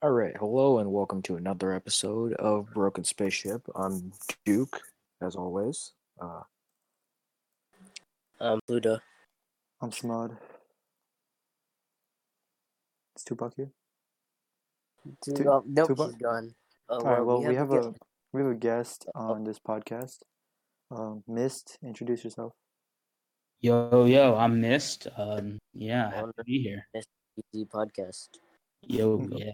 All right, hello and welcome to another episode of Broken Spaceship. I'm Duke, as always. Uh, Um, Pluto. I'm Smod. Is Tupac here? Dude, Tu- oh, nope, Tupac? he's gone. Oh, All right. Well, we have to a we have a guest on this podcast. Um, Mist, introduce yourself. Yo, yo, I'm Mist. Um, yeah, happy Wonder- to be here. get the podcast. Yo, yeah,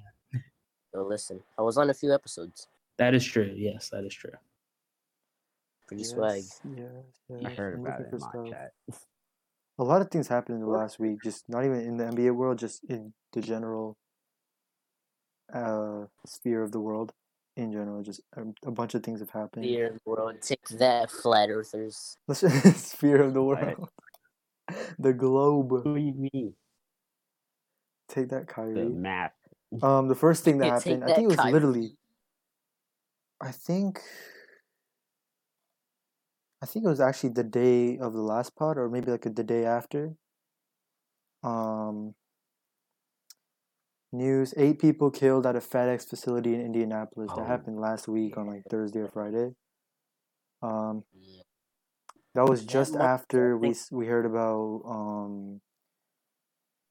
Go listen. I was on a few episodes. that is true. Yes, that is true. Pretty swag. Yes, yes, I heard about it in my stuff. chat. A lot of things happened in the last week. Just not even in the NBA world, just in the general uh sphere of the world. In general, just a, a bunch of things have happened. Fear of the world. Take that, flat earthers. Sphere of the Right. world. the globe. What do you mean? Take that, Kyrie. The map. Um, the first thing that take happened, I think it was that, literally, I think, I think it was actually the day of the last pod, or maybe like the day after. Um, news: eight people killed at a FedEx facility in Indianapolis. That Oh, happened last week on like Thursday or Friday. Um, that was just after we we heard about um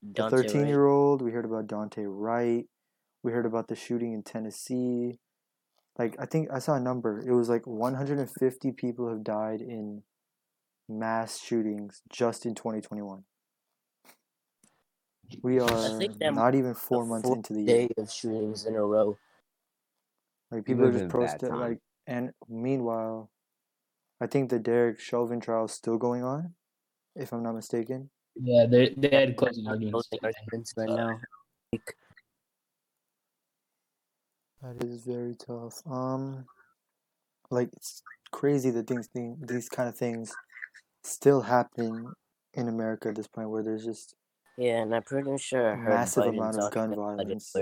the thirteen year old. We heard about Daunte Wright. We heard about the shooting in Tennessee. Like, I think I saw a number. It was like 150 people have died in mass shootings just in 2021. We are not even four months into the year. day of shootings in a row. Like, people are just in protesting. Like, and meanwhile, I think the Derek Chauvin trial is still going on, if I'm not mistaken. Yeah, they they had closing arguments. Closing today. arguments right now. That is very tough. Um, like it's crazy that things, thing, these kind of things still happen in America at this point, where there's just Yeah, and I'm pretty sure I heard Massive Biden amount of gun violence.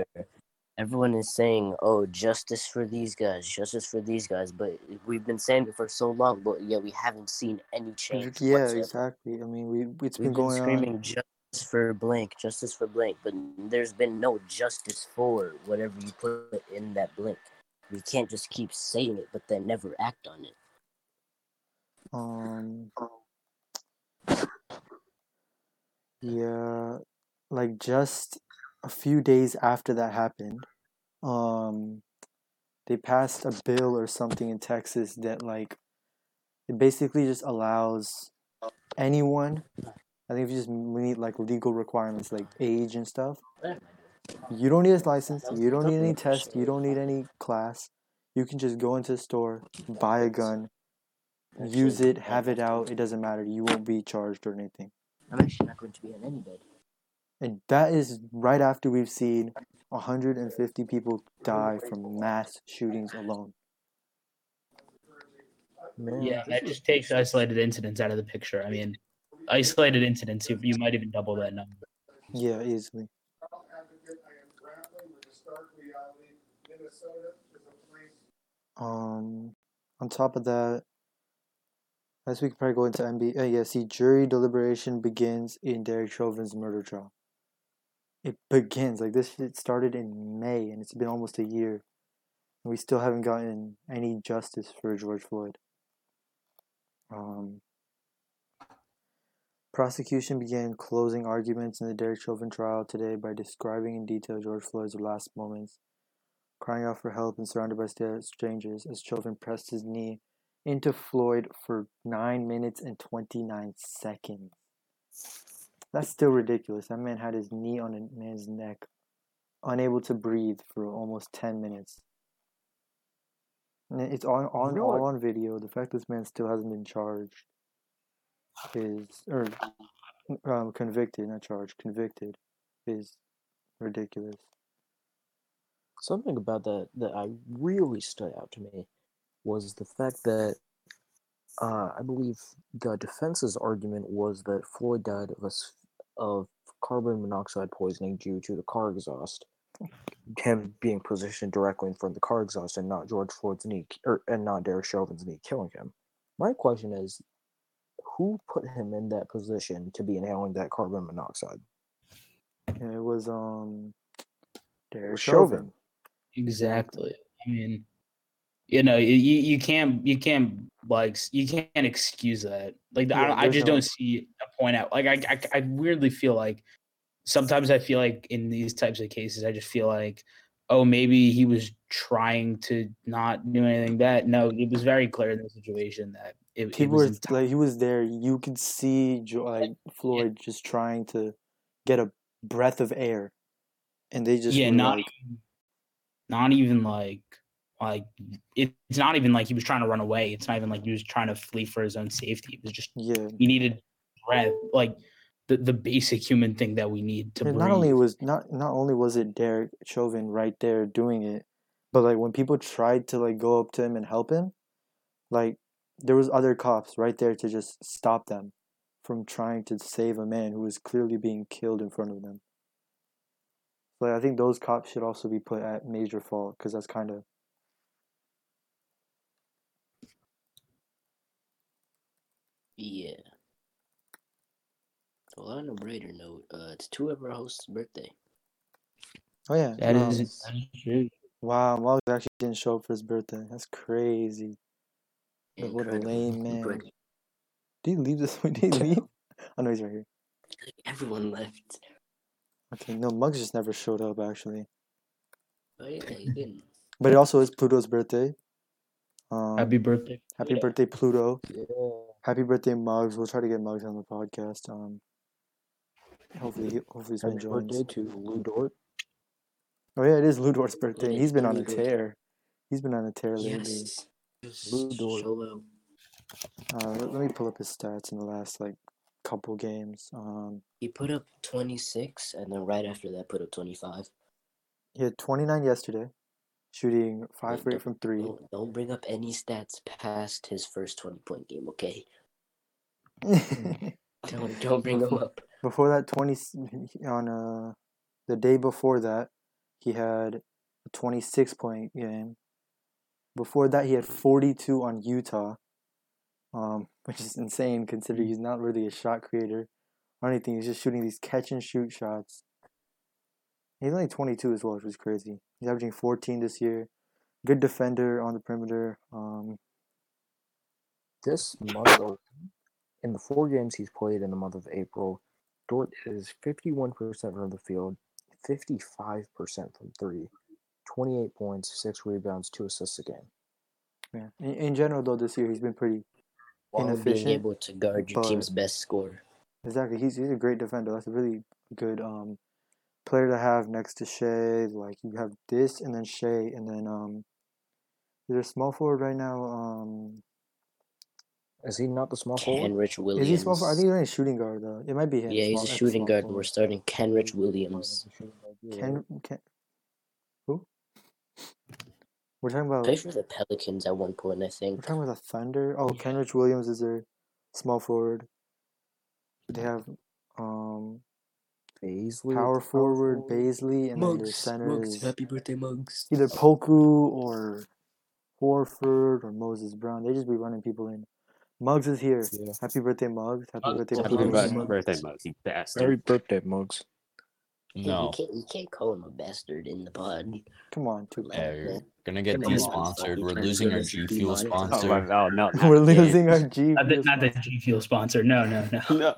Everyone is saying, "Oh, justice for these guys, justice for these guys," but we've been saying it for so long, but yeah, we haven't seen any change. yeah, whatsoever. exactly. I mean, we it's We've been been going screaming on. For blank, justice for blank, but there's been no justice for whatever you put in that blank. We can't just keep saying it, but then never act on it. Um, yeah, like just a few days after that happened, um, they passed a bill or something in Texas that like it basically just allows anyone. I think if you just meet like legal requirements like age and stuff, you don't need a license, you don't need any test, you don't need any class. You can just go into the store, buy a gun, use it, have it out. It doesn't matter. You won't be charged or anything. I'm actually not going to be on any bed. And that is right after we've seen 150 people die from mass shootings alone. Man, Yeah, that just takes isolated incidents out of the picture. I mean, isolated incidents, you, you might even double that number. Yeah, easily. Um, on top of that, as we can probably go into NBA. Uh, yeah, see, jury deliberation begins in Derek Chauvin's murder trial. It begins like this. It started in May, and it's been almost a year, and we still haven't gotten any justice for George Floyd. Um, prosecution began closing arguments in the Derek Chauvin trial today by describing in detail George Floyd's last moments, crying out for help and surrounded by strangers as Chauvin pressed his knee into Floyd for 9 minutes and 29 seconds. That's still ridiculous. That man had his knee on a man's neck, unable to breathe for almost 10 minutes. And it's on, on all on video. The fact this man still hasn't been charged is, or um, convicted, not charged, convicted, is ridiculous. something about that that I really stood out to me was the fact that uh, I believe the defense's argument was that Floyd died of a of carbon monoxide poisoning due to the car exhaust, him being positioned directly in front of the car exhaust and not George Floyd's knee or and not Derek Chauvin's knee killing him. My question is, who put him in that position to be inhaling that carbon monoxide? And it was um Derek Chauvin. Chauvin. Exactly. I mean, you know, you, you can't you can't like you can't excuse that. Like I, Yeah, don't, I just no- don't see a point out. Like I, I I weirdly feel like sometimes I feel like in these types of cases, I just feel like oh maybe he was trying to not do anything bad. No, it was very clear in the situation that it, it was were like he was there. You could see like Floyd just trying to get a breath of air, and they just yeah, not like, even, not even like like it, it's not even like he was trying to run away. It's not even like he was trying to flee for his own safety. It was just yeah. he needed breath, like the, the basic human thing that we need to breathe. not only was not not only was it Derek Chauvin right there doing it, but like when people tried to like go up to him and help him, like there was other cops right there to just stop them from trying to save a man who was clearly being killed in front of them. Like I think those cops should also be put at major fault because that's kind of Yeah. Well, on a brighter note, uh, it's two of our hosts' birthday. oh yeah. that um, is that is true. wow. Muggs actually didn't show up for his birthday. That's crazy. But what a lame man. Incredible. Did he leave this? Did he leave? Oh no, he's right here. Everyone left. Okay, no, Muggs just never showed up actually. Oh yeah, he didn't. But it also is Pluto's birthday. Um, Happy birthday. happy birthday, Pluto. Yeah. Happy birthday, Muggs. We'll try to get Muggs on the podcast. Um, hopefully, he- hopefully he's been Happy joined. birthday to Lu Dort. Oh yeah, it is Lu Dort's birthday. Yeah, He's been on a tear. He's been on a tear lately. Yes. Just Lu Dort. show out. Uh, let, let me pull up his stats in the last like couple games. Um, He put up 26, and then right after that, put up 25. he had 29 yesterday, shooting five for eight from three. Don't, don't bring up any stats past his first 20 point game, okay? Don't, don't bring them up. before that 20 on uh the day before that he had a 26 point game before that he had 42 on utah um which is insane considering he's not really a shot creator or anything. He's just shooting these catch and shoot shots. He's only 22 as well which is crazy. He's averaging 14 this year. Good defender on the perimeter um This month, in the four games he's played in the month of April, Dort is 51% from the field, 55% from three, 28 points, six rebounds, two assists a game. yeah in, in general though this year he's been pretty While being Inefficient, able to guard your team's best scorer. Exactly. He's he's a great defender. That's a really good um player to have next to Shai. Like you have this and then Shai and then um is there a small forward right now? Um Is he not the small forward? Kenrich Williams. is he small forward? I think he's only a shooting guard though. It might be him. yeah, he's small- a shooting guard. forward. We're starting Kenrich Williams. Ken, Ken who? We're talking about Played for the Pelicans at one point, I think. we're talking about the Thunder. Oh, Kenrich Williams is their small forward. They have um Bazley, power forward Bazley and then their center Mugs, is happy birthday, Mugs. either Poku or Horford or Moses Brown. They just be running people in. Muggs is here. Yeah. Happy birthday, Muggs. Happy Muggs. birthday, Happy Happy Pluto. birthday. bir- birthday, Mugs, bastard. Happy birthday, Mugs. Hey, No. you can't you can't call him a bastard in the pod. Come on, two. Come on, Yeah, you're gonna get Come on, desponsored. We're losing our G Fuel man. sponsor. Oh, Sponsor. Oh no, We're not losing our G. Not the, Fuel not the sponsor. G Fuel sponsor. No, no, no. No.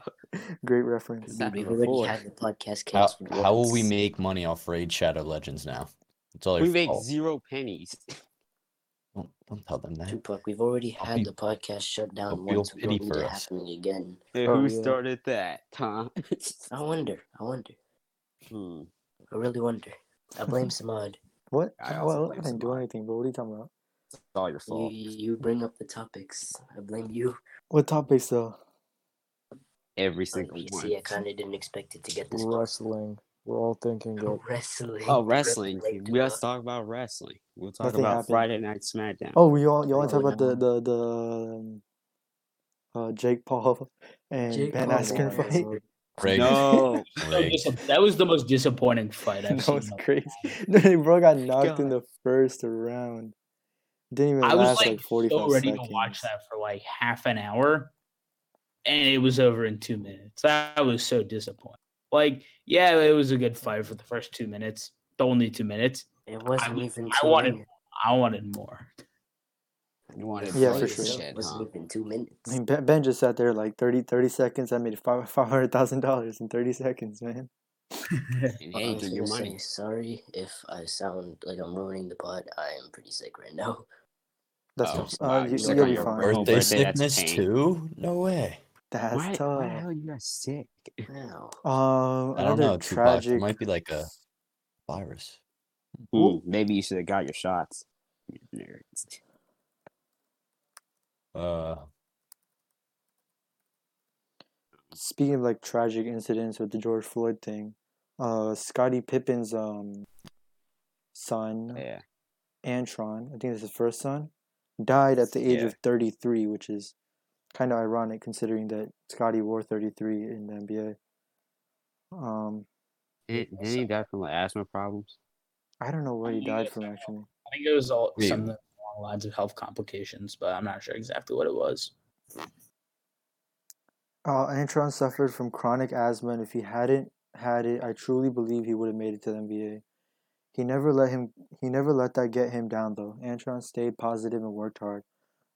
Great reference. Dude, we've already four. had the podcast How, canceled. how will we once. make money off Raid Shadow Legends now? It's all your We make fault. zero pennies. Don't, don't tell them that. Tupac, we've already I'll had be- the podcast shut down I'll feel once. We don't pity need for it us. happening again. Hey, Oh, who yeah. started that, Tom? I wonder. I wonder. Hmm. I really wonder. I blame Samad. What? I also Well, I didn't do anything, bro. What are you talking about? It's all your You, fault. you bring up the topics. I blame you. What topics though? Every Oh, single you one. see, I kind of didn't expect it to get this far. Wrestling. We're all thinking that Wrestling. Oh, wrestling. Wrestling, We have to talk about wrestling. We'll talk Nothing about happened. Friday Night SmackDown. Oh, we all you want to Oh, talk about the the the um, uh Jake Paul and Jake Ben Paul, Askren yeah, fight. Rigged. no. So Rigged. that was the most disappointing fight I've that seen. was in crazy. while. bro got knocked in the first round. Didn't even I was like, like, 45 so ready seconds. to watch that for like half an hour, and it was over in two minutes. I was so disappointed. Like, yeah, it was a good fight for the first two minutes, the only two minutes, It wasn't I- even. I wanted- minutes. I wanted more. You wanted Yeah, for sure. shed, It wasn't huh? even two minutes. I mean, Ben, ben just sat there like 30, 30 seconds. I made five five hundred thousand dollars in thirty seconds, man. And Well, I hey, was get your money. say, sorry if I sound like I'm ruining the pod. I am pretty sick right now. That's Oh, tough. wow, Uh, you're you, sick you'll on be your fine. birthday. Birthday birthday, that's sickness too? No way. That's Why, tough. why the hell you got sick? Wow. Um, I don't another know, Tupac. tragic. It might be like a virus. Hmm, maybe you should have got your shots. You nerds. Uh, Speaking of like tragic incidents with the George Floyd thing, uh, Scottie Pippen's um son, Yeah. Antron, I think that's his first son, died at the age Yeah. of 33, which is kind of ironic considering that Scottie wore 33 in the NBA. Um, Didn't, didn't he die from like asthma problems? I don't know what he died from actually. I think it was all Wait. some along the lines of health complications, but I'm not sure exactly what it was. Uh, Antron suffered from chronic asthma, and if he hadn't had it, I truly believe he would have made it to the NBA. He never let him. He never let that get him down, though. Antron stayed positive and worked hard.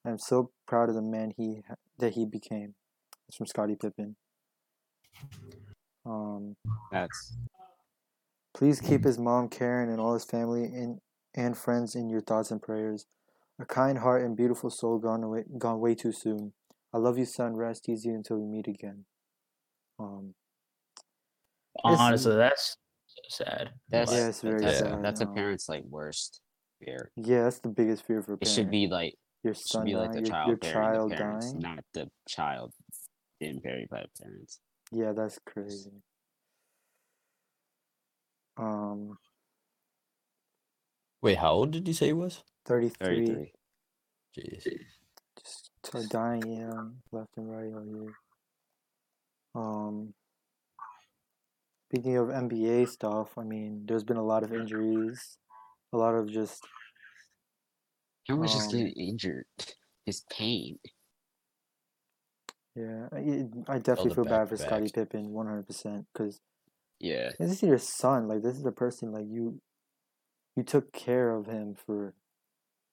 I'm so proud of the man he that he became. It's from Scottie Pippen. Um, That's please keep his mom Karen and all his family in, and friends in your thoughts and prayers. A kind heart and beautiful soul gone away, gone way too soon. I love you, son. Rest easy until we meet again. Um, Honestly, that's so sad. that's Yeah, it's very that's, sad, that's a parent's like worst fear. Yeah, that's the biggest fear for a It should be like your it should son be like dying, the your, child your burying child the parents, dying. not the child being buried by the parents. Yeah, that's crazy. Um, wait, how old did you say he was? 33, Thirty-three. Jeez. just dying left and right all year. Um, speaking of NBA stuff, I mean, there's been a lot of injuries, a lot of just was just Um, getting injured. His pain. yeah. I, I definitely feel bad for Scottie. Pippen, 100%, because Yeah. this is your son. Like, this is a person like you. You took care of him for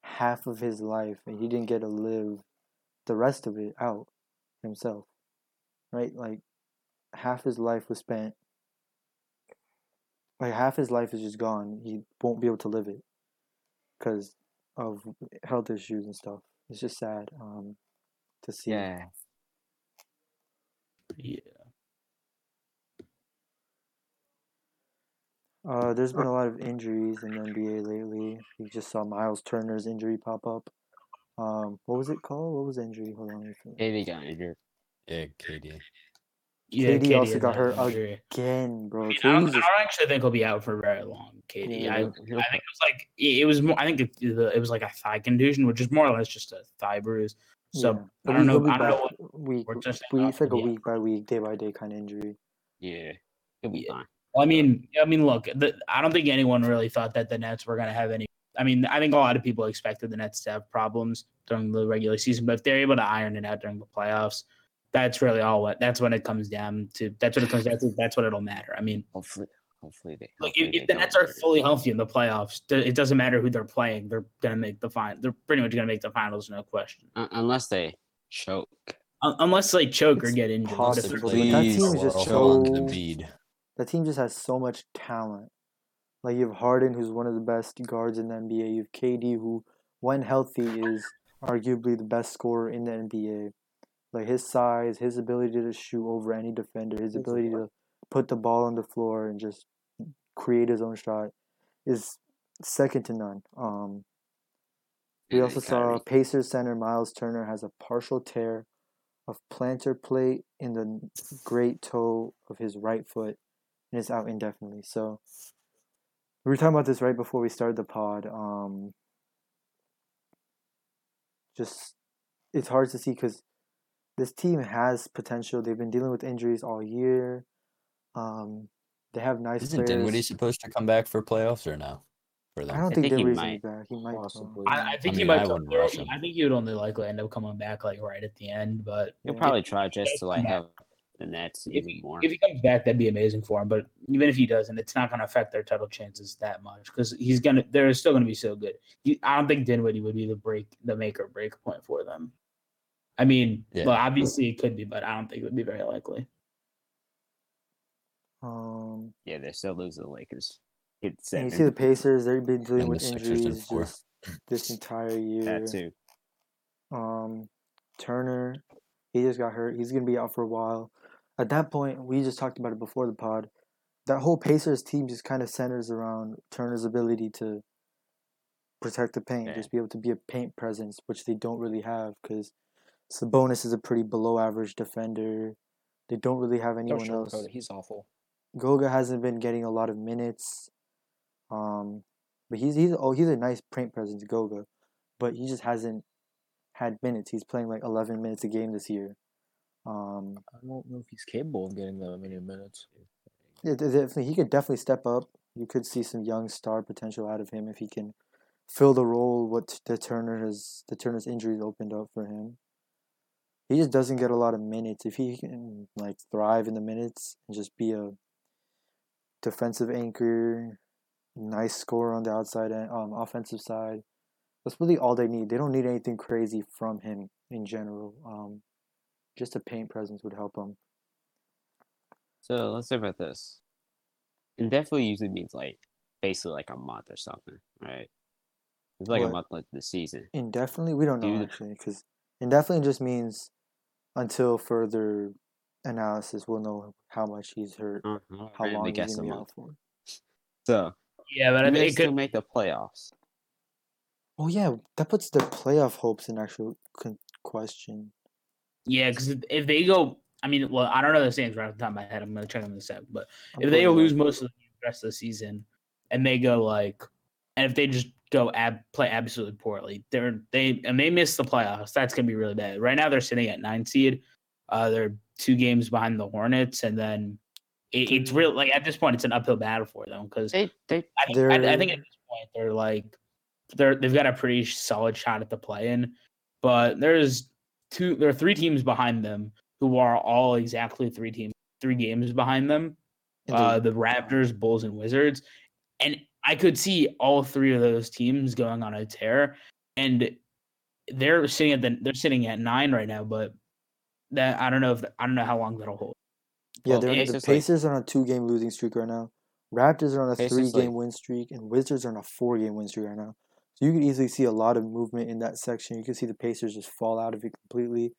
half of his life, and he didn't get to live the rest of it out himself, right? Like, half his life was spent. Like half his life is just gone. He won't be able to live it because of health issues and stuff. It's just sad um, to see. Yeah. Yeah. Uh, there's been a lot of injuries in the NBA lately. You just saw Miles Turner's injury pop up. Um, what was it called? What was the injury? Hold on. let me finish. KD got injured. Yeah, KD. Yeah, KD also got that hurt injury. Again, bro. I, mean, I, don't, I don't actually think he'll be out for very long, KD. Yeah, I, I think it was like it it was more. I think it, it was like a thigh contusion, which is more or less just a thigh bruise. So yeah. I don't know. I don't know. What, week. we're just We, it's like a yeah. week by week, day by day kind of injury. Yeah. He'll be Yeah. fine. Well, I mean, I mean, look, the, I don't think anyone really thought that the Nets were going to have any. I mean, I think a lot of people expected the Nets to have problems during the regular season, but if they're able to iron it out during the playoffs, that's really all. What that's when it comes down to. That's what it comes down to. That's what it'll matter. I mean, Hopefully, hopefully they. Like hopefully if, they if the Nets are hurt. fully healthy in the playoffs, it doesn't matter who they're playing. They're gonna make the final. They're pretty much gonna make the finals, no question. Un- unless they choke. Un- unless they choke or get injured. What if possible, it's but like- that Please, team is just Laurel, so- hold on to Embiid. That team just has so much talent. Like you have Harden, who's one of the best guards in the NBA. You have KD, who, when healthy, is arguably the best scorer in the NBA. Like his size, his ability to shoot over any defender, his ability to put the ball on the floor and just create his own shot is second to none. Um, we also saw. Pacers center Miles Turner has a partial tear of plantar plate in the great toe of his right foot and is out indefinitely. So we were talking about this right before we started the pod. Um, just it's hard to see because this team has potential. They've been dealing with injuries all year. Um, they have nice Isn't players. Dinwiddie supposed to come back for playoffs or no? For I don't I think think he Dinwiddie's might. back. He might. though. Possibly. I, I think he mean, might. I come- wouldn't rush him. I think he would only likely end up coming back like right at the end. But He'll Yeah. probably try just to like have then that's If even he, more. if he comes back, that'd be amazing for him. But even if he doesn't, it's not going to affect their title chances that much because he's gonna. They're still going to be so good. He, I don't think Dinwiddie would be the break, the make or break point for them. I mean, Yeah. well, obviously it could be, but I don't think it would be very likely. Um, yeah, they still lose to the Lakers. Hit and seven. you see the Pacers; they've been dealing And with injuries just this entire year. that too. Um, Turner, he just got hurt. He's gonna be out for a while. At that point, we just talked about it before the pod. That whole Pacers team just kind of centers around Turner's ability to protect the paint, Yeah. just be able to be a paint presence, which they don't really have because Sabonis is a pretty below average defender. They don't really have anyone else. He's awful. Goga hasn't been getting a lot of minutes. Um, but he's he's oh he's a nice paint presence, Goga, but he just hasn't had minutes. He's playing like 11 minutes a game this year. Um, I don't know if he's capable of getting that many minutes. yeah, definitely he could definitely step up. You could see some young star potential out of him if he can fill the role what the Turner has the Turner's injuries opened up for him. He just doesn't get a lot of minutes. If he can like thrive in the minutes and just be a defensive anchor, nice scorer on the outside and um offensive side, that's really all they need. They don't need anything crazy from him in general. Um, just a paint presence would help them. So let's talk about this. Indefinitely usually means like basically like a month or something, right? It's like What? a month like the season. Indefinitely, we don't know Dude. actually, because indefinitely just means until further analysis, we'll know how much he's hurt, Uh, how long he's guess a gonna be out for. So Yeah, but I do think it could. make the playoffs? Oh yeah, that puts their playoff hopes in actual question. Yeah, because if they go, I mean, well, I don't know the standings right off the top of my head. I'm gonna check them in a sec. But I'm if they lose up. most of the rest of the season, and they go like, and if they just go ab- play absolutely poorly, they're they and they miss the playoffs. That's gonna be really bad. Right now they're sitting at nine seed. Uh, they're two games behind the Hornets, and then it, it's real. Like at this point, it's an uphill battle for them because They they I think, I, I think at this point they're like they're they've got a pretty solid shot at the play in, but there's two there are three teams behind them who are all exactly three teams three games behind them. Uh, the Raptors, Bulls, and Wizards, and I could see all three of those teams going on a tear, and they're sitting at the they're sitting at nine right now, but that I don't know if I don't know how long that'll hold. yeah, well, they're, it's the just like- Pacers are on a two-game losing streak right now. Raptors are on a three-game like- win streak, and Wizards are on a four-game win streak right now. So you could easily see a lot of movement in that section. You can see the Pacers just fall out of it completely.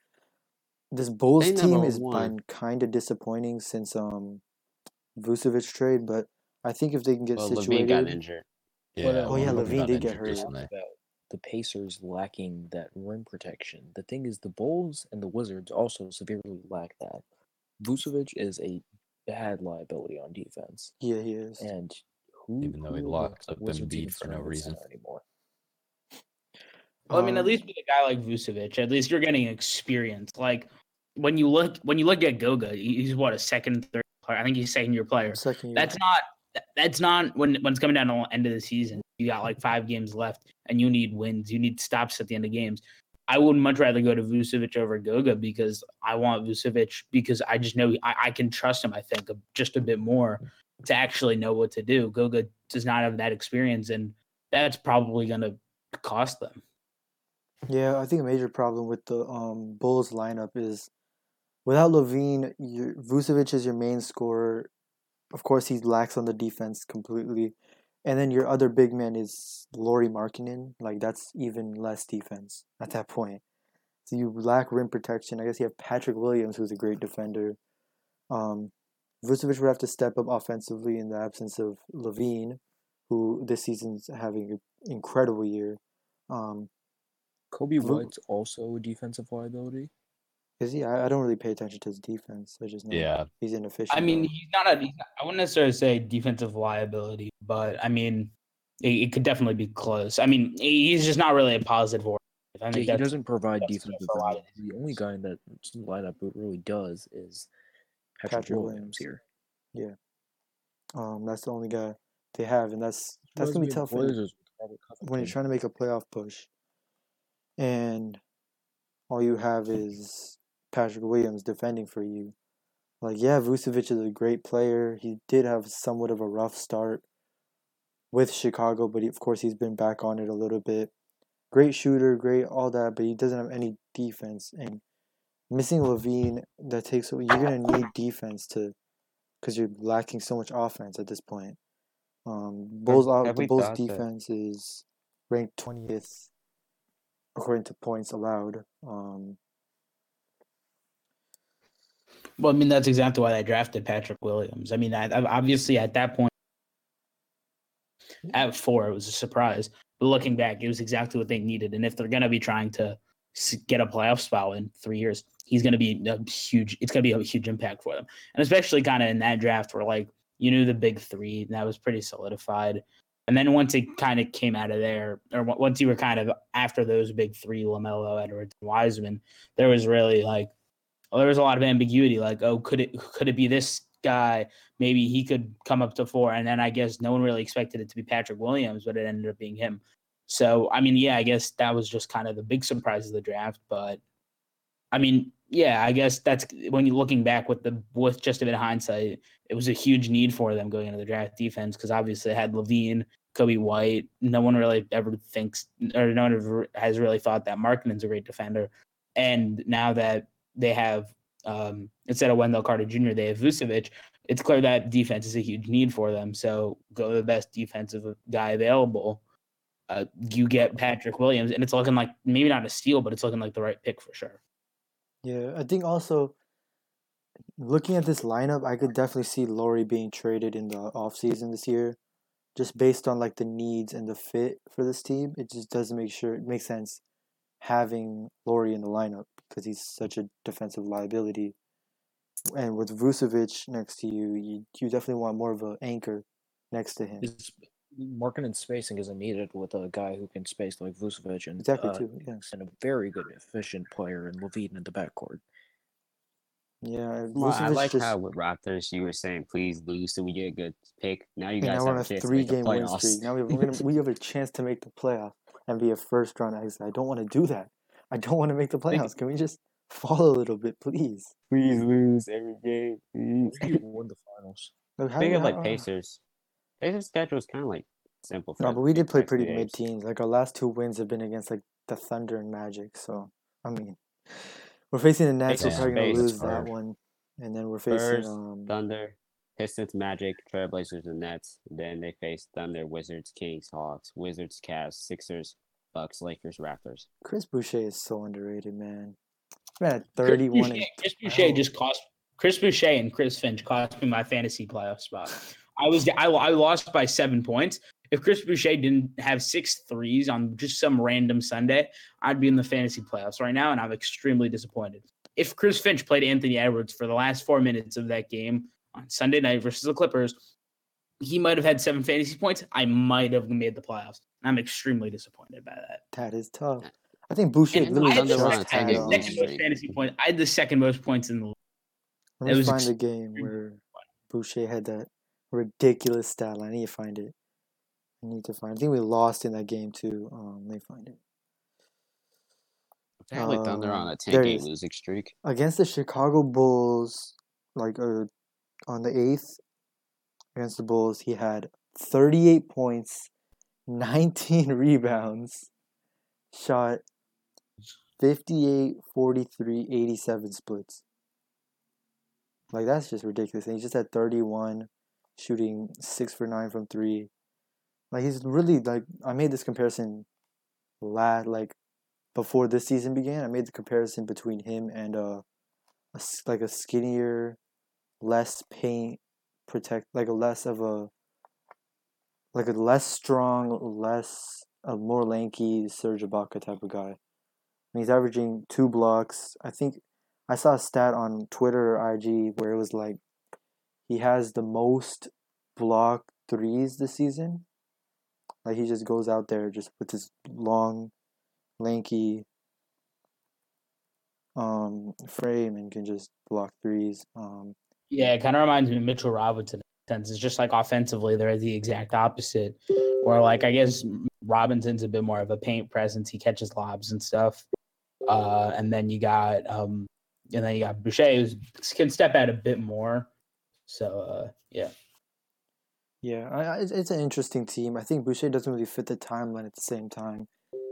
This Bulls team has won. been kind of disappointing since um Vucevic trade, but I think if they can get well LaVine situated, got injured. Yeah. But, uh, Oh, one yeah, LaVine did get hurt. about the Pacers lacking that rim protection. The thing is, the Bulls and the Wizards also severely lack that. Vucevic is a bad liability on defense, yeah, he is. and who Even though he who locks up Wizards Embiid for no reason. anymore? Well, I mean, at Um, least with a guy like Vucevic, at least you're getting experience. Like when you look when you look at Goga, he's what a second, third player. I think he's second year player. Second year. That's not that's not when when it's coming down to the end of the season. You got like five games left, and you need wins. You need stops at the end of games. I would much rather go to Vucevic over Goga because I want Vucevic because I just know I, I can trust him. I think just a bit more to actually know what to do. Goga does not have that experience, and that's probably going to cost them. Yeah, I think a major problem with the um, Bulls lineup is without LaVine, your, Vucevic is your main scorer. Of course, he lacks on the defense completely. And then your other big man is Lauri Markkanen. Like, that's even less defense at that point. So you lack rim protection. I guess you have Patrick Williams, who's a great defender. Um, Vucevic would have to step up offensively in the absence of LaVine, who this season's having an incredible year. Um, Coby Vu- White's also a defensive liability. Is he? I, I don't really pay attention to his defense. I just know Yeah. he's inefficient. I mean, he's not a. He's not, I wouldn't necessarily say defensive liability, but I mean, it, it could definitely be close. I mean, he's just not really a positive. Or I Yeah, think he doesn't provide defensive for a lot of value. The only guy in that lineup who really does is Patrick, Patrick Williams, Williams. here. Yeah, um, that's the only guy they have, and that's that's gonna be tough the when, Blazers with Robert when you're trying to make a playoff push, and all you have is Patrick Williams defending for you. Like, yeah, Vucevic is a great player. He did have somewhat of a rough start with Chicago, but he, of course he's been back on it a little bit. Great shooter, great all that, but he doesn't have any defense. And missing LaVine, that takes you're gonna need defense to, because you're lacking so much offense at this point. Um, Bulls, off- have the Bulls defense is ranked twentieth according to points allowed. Um, Well, I mean, that's exactly why they drafted Patrick Williams. I mean, I, I- obviously at that point, at four, it was a surprise. But looking back, it was exactly what they needed. And if they're going to be trying to get a playoff spot in three years, he's going to be a huge. It's going to be a huge impact for them, and especially kind of in that draft where like you knew the big three, and that was pretty solidified. And then once it kind of came out of there, or once you were kind of after those big three, Lamelo, Edwards, and Wiseman, there was really like well, there was a lot of ambiguity. Like, oh, could it could it be this guy? Maybe he could come up to four, and then I guess no one really expected it to be Patrick Williams, but it ended up being him. So, I mean, yeah, I guess that was just kind of the big surprise of the draft. But I mean, yeah, I guess that's when you're looking back with the with just a bit of hindsight, it was a huge need for them going into the draft defense because obviously they had LaVine, Coby White. No one really ever thinks, or no one has really thought that Markkanen's a great defender. And now that they have um, instead of Wendell Carter Jr., they have Vucevic. It's clear that defense is a huge need for them. So go the best defensive guy available. Uh, you get Patrick Williams, and it's looking like maybe not a steal, but it's looking like the right pick for sure. Yeah, I think also looking at this lineup, I could definitely see Lauri being traded in the offseason this year. Just based on like the needs and the fit for this team. It just doesn't make sure it makes sense having Lauri in the lineup because he's such a defensive liability. And with Vucevic next to you, you, you definitely want more of an anchor next to him. It's, marking and spacing isn't needed with a guy who can space like Vucevic and Exactly uh, too. Yes. and a very good efficient player in LaVine in the backcourt. Yeah. Well, I like just, how with Raptors you were saying please lose so we get a good pick. Now you Hey, guys now have on a a three game win streak. Now we have, gonna, we have a chance to make the playoff and be a first round exit. I don't want to do that. I don't want to make the Think- playoffs. Can we just fall a little bit, please? please lose every game. Please. You won the finals. Like, how- Speaking of like how- Pacers, Pacers schedule is kind of like simple. For No, but we did play pretty few mid teams. Like our last two wins have been against like the Thunder and Magic. So I mean, we're facing the Nets. We're probably gonna lose that one, and then we're facing Spurs, um. Thunder, Pistons, Magic, Trailblazers, and Nets. Then they face Thunder, Wizards, Kings, Hawks, Wizards, Cavs, Sixers, Bucks, Lakers, Raptors. Chris Boucher is so underrated, man. Man, thirty-one. Chris Boucher, Chris Boucher just cost Chris Boucher and Chris Finch cost me my fantasy playoff spot. I was I, I lost by seven points. If Chris Boucher didn't have six threes on just some random Sunday, I'd be in the fantasy playoffs right now, and I'm extremely disappointed. If Chris Finch played Anthony Edwards for the last four minutes of that game on Sunday night versus the Clippers, he might have had seven fantasy points. I might have made the playoffs. I'm extremely disappointed by that. That is tough. I think Boucher And literally I had the on a second, 10-game losing most fantasy points. I had the second most points in the league. let it me find ex- the game where Boucher had that ridiculous stat line. I need to find it. I need to find. I think we lost in that game too. Um, let me find it. Apparently, Thunder are on Um, a 10 game losing streak. against the Chicago Bulls, like uh, on the eighth against the Bulls, he had 38 points, 19 rebounds, shot 58, 43, 87 splits. Like that's just ridiculous. And he just had 31, shooting six for nine from three. Like he's really like I made this comparison last like before this season began. I made the comparison between him and uh a like a skinnier, less paint protect like a less of a like a less strong, less a more lanky Serge Ibaka type of guy. And he's averaging two blocks. I think I saw a stat on Twitter or IG where it was like he has the most block threes this season. Like he just goes out there just with his long, lanky um frame and can just block threes. Um Yeah, it kind of reminds me of Mitchell Robinson. sense. It's just like offensively, they're the exact opposite. Where like I guess Robinson's a bit more of a paint presence. He catches lobs and stuff. Uh, and then you got um, and then you got Boucher who can step out a bit more. So uh, yeah, Yeah, I, I, it's, it's an interesting team. I think Boucher doesn't really fit the timeline at the same time.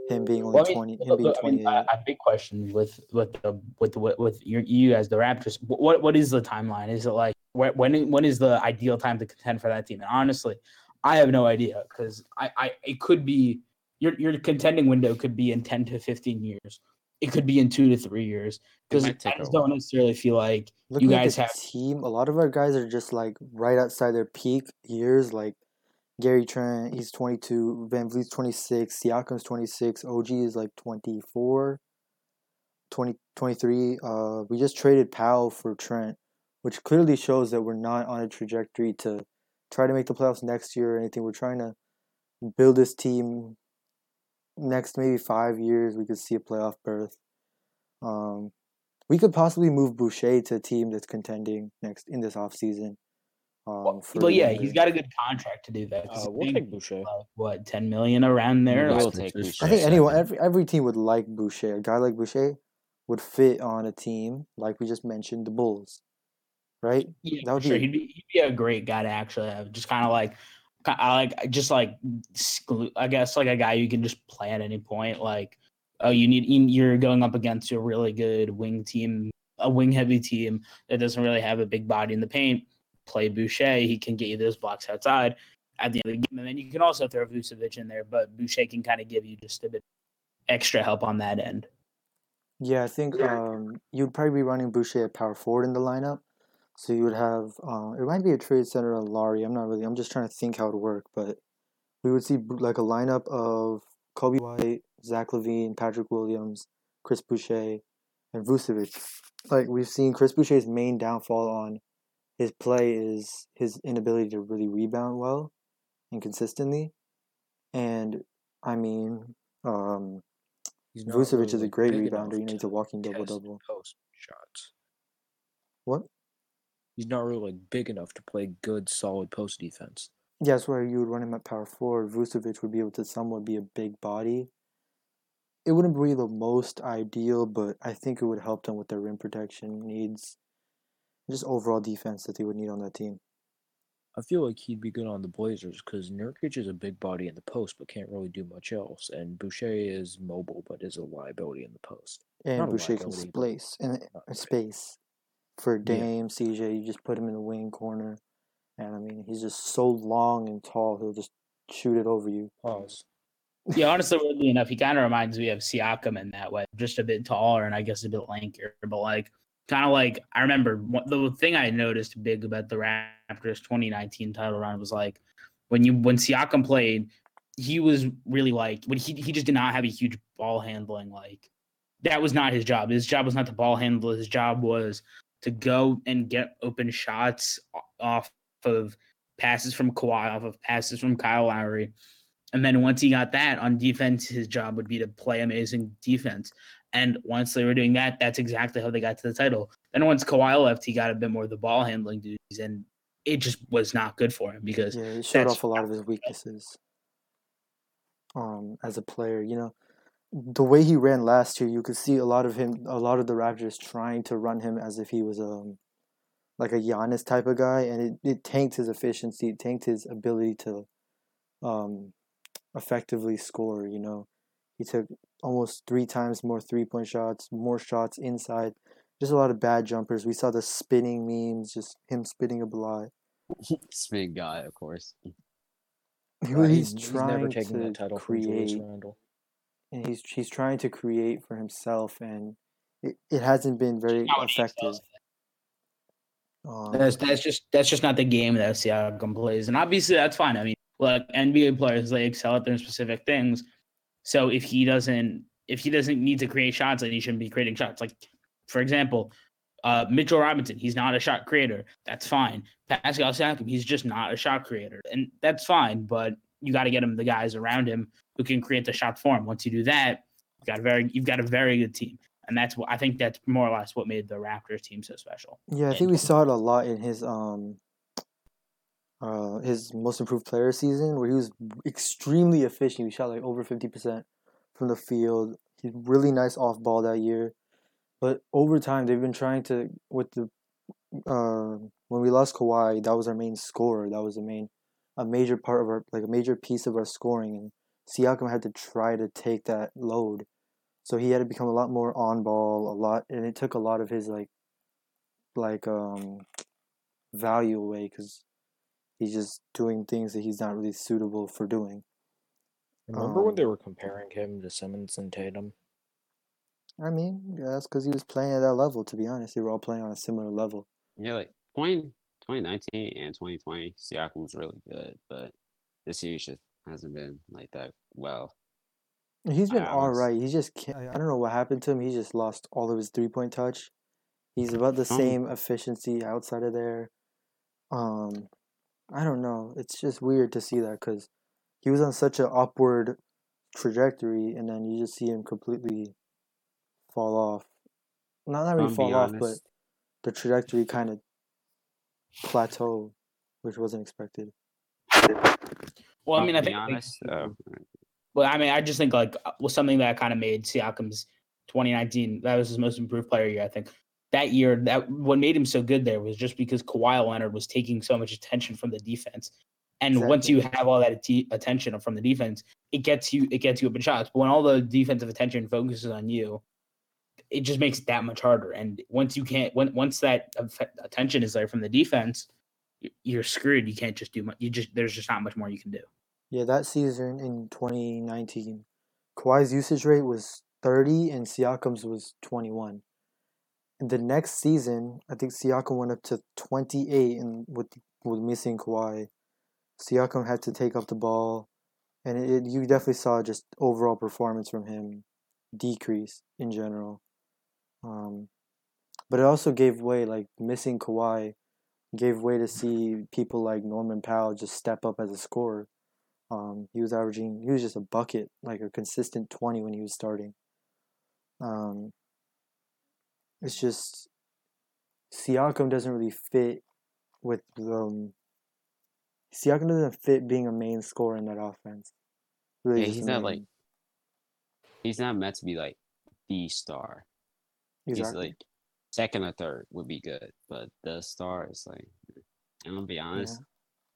Him being only Well, I mean, twenty, him being I mean, twenty a, big question with with the with the with your, you guys, the Raptors. What what is the timeline? Is it like when when is the ideal time to contend for that team? And honestly, I have no idea because I, I it could be your your contending window could be in ten to fifteen years. It could be in two to three years because I just don't necessarily feel like Looking you guys the have team, a lot of our guys are just like right outside their peak years. Like Gary Trent, he's twenty two. VanVleet's twenty six. Siakam's twenty six. OG is like 24, 20, 23. Uh, we just traded Powell for Trent, which clearly shows that we're not on a trajectory to try to make the playoffs next year or anything. We're trying to build this team. Next maybe five years, we could see a playoff berth. Um, we could possibly move Boucher to a team that's contending next in this offseason. Um, well, for well, yeah, he's got a good contract to do that. Uh, we'll take Boucher. like, what ten million around there. We'll Like, take Boucher. I think for anyone, every every team would like Boucher. A guy like Boucher would fit on a team like we just mentioned, the Bulls, right? Yeah, That would sure. be- He'd be, he'd be a great guy to actually have. Just kind of like, ki- I like, just like, I guess like a guy you can just play at any point. Like, oh, you need you- you're going up against a really good wing team, a wing heavy team that doesn't really have a big body in the paint. Play Boucher, he can get you those blocks outside at the end of the game, and then you can also throw Vucevic in there, but Boucher can kind of give you just a bit extra help on that end. Yeah, I think um, you'd probably be running Boucher at power forward in the lineup. So you would have uh, it might be a trade center on Lauri. I'm not really. I'm just trying to think how it would work, but we would see like a lineup of Coby White, Zach LaVine, Patrick Williams, Chris Boucher, and Vucevic. Like we've seen, Chris Boucher's main downfall on his play is his inability to really rebound well and consistently. And I mean, um, Vucevic really, is a great rebounder. You to a walking double double. Post shots. What? He's not really like big enough to play good, solid post defense. Yeah, that's where you would run him at power forward. Vucevic would be able to somewhat be a big body. It wouldn't be the most ideal, but I think it would help them with their rim protection needs, just overall defense that they would need on that team. I feel like he'd be good on the Blazers because Nurkic is a big body in the post but can't really do much else, and Boucher is mobile but is a liability in the post. And Not Boucher can space and not and great. space for Yeah. Dame, CJ. You just put him in the wing corner, and I mean he's just so long and tall. He'll just shoot it over you. Pause. Yeah, honestly, weirdly enough, he kind of reminds me of Siakam in that way, just a bit taller and I guess a bit lankier, but like kind of like I remember what, the thing I noticed big about the Raptors 2019 title run was like when you when Siakam played, he was really like when he he just did not have a huge ball handling like that was not his job. His job was not to ball handle. His job was to go and get open shots off of passes from Kawhi, off of passes from Kyle Lowry. And then once he got that on defense, his job would be to play amazing defense. And once they were doing that, that's exactly how they got to the title. Then once Kawhi left, he got a bit more of the ball handling duties, and it just was not good for him because Yeah, he showed off a lot of his weaknesses. Um, as a player, you know, the way he ran last year, you could see a lot of him, a lot of the Raptors trying to run him as if he was um, like a Giannis type of guy, and it, it tanked his efficiency, it tanked his ability to, um, effectively score. You know, he took almost three times more three point shots, more shots inside, just a lot of bad jumpers. We saw the spinning memes, just him spinning a lot. Spin guy, of course. He's, he's trying never taking to that title from Julius create, Randle. And he's he's trying to create for himself, and it, it hasn't been very not what he effective. Um, That's that's just that's just not the game that Siakam plays, and obviously that's fine. I mean, look, NBA players they excel at their specific things. So if he doesn't if he doesn't need to create shots, then he shouldn't be creating shots. Like for example, uh, Mitchell Robinson, he's not a shot creator. That's fine. Pascal Siakam, he's just not a shot creator, and that's fine. But you got to get him the guys around him who can create the shot for him. Once you do that, you got a very you've got a very good team, and that's what I think that's more or less what made the Raptors team so special. yeah, I think we saw it a lot in his um, uh, his most improved player season, where he was extremely efficient. He shot like over fifty percent from the field. He's really nice off ball that year. But over time, they've been trying to with the uh, when we lost Kawhi, that was our main scorer. That was the main a major part of our like a major piece of our scoring, and Siakam had to try to take that load. So he had to become a lot more on ball, a lot, and it took a lot of his like like um value away because he's just doing things that he's not really suitable for doing. Remember when Um, they were comparing him to Simmons and Tatum? I mean, yeah, that's because he was playing at that level. To be honest, they were all playing on a similar level. Yeah, like 20, 2019 and 2020, Siakam was really good, but this year he just hasn't been like that well. He's been all right. He just can't, I don't know what happened to him. He just lost all of his three point touch. He's about the same efficiency outside of there. Um, I don't know. It's just weird to see that because he was on such an upward trajectory, and then you just see him completely fall off. Not not really fall being off, but the trajectory kind of plateau, which wasn't expected. Well, I mean, I'm I being think. honest, oh, Well, I mean, I just think like uh, was something that kind of made Siakam's 2019 that was his most improved player year. I think that year that what made him so good there was just because Kawhi Leonard was taking so much attention from the defense, and once you have all that atti- attention from the defense, it gets you it gets you open shots. But when all the defensive attention focuses on you, it just makes it that much harder. And once you can't, when once that attention is there from the defense, you're screwed. You can't just do much. You just there's just not much more you can do. Yeah, that season in 2019, Kawhi's usage rate was 30 and Siakam's was 21. And the next season, I think Siakam went up to 28 and with with missing Kawhi, Siakam had to take up the ball and it, it- you definitely saw just overall performance from him decrease in general. Um, but it also gave way like missing Kawhi gave way to see people like Norman Powell just step up as a scorer. Um, he was averaging, he was just a bucket, like a consistent 20 when he was starting. Um, it's just, Siakam doesn't really fit with, um, Siakam doesn't fit being a main scorer in that offense. Really Yeah, he's not, like, he's not meant to be like the star. Exactly. He's like second or third would be good, but the star is like. I'm gonna be honest.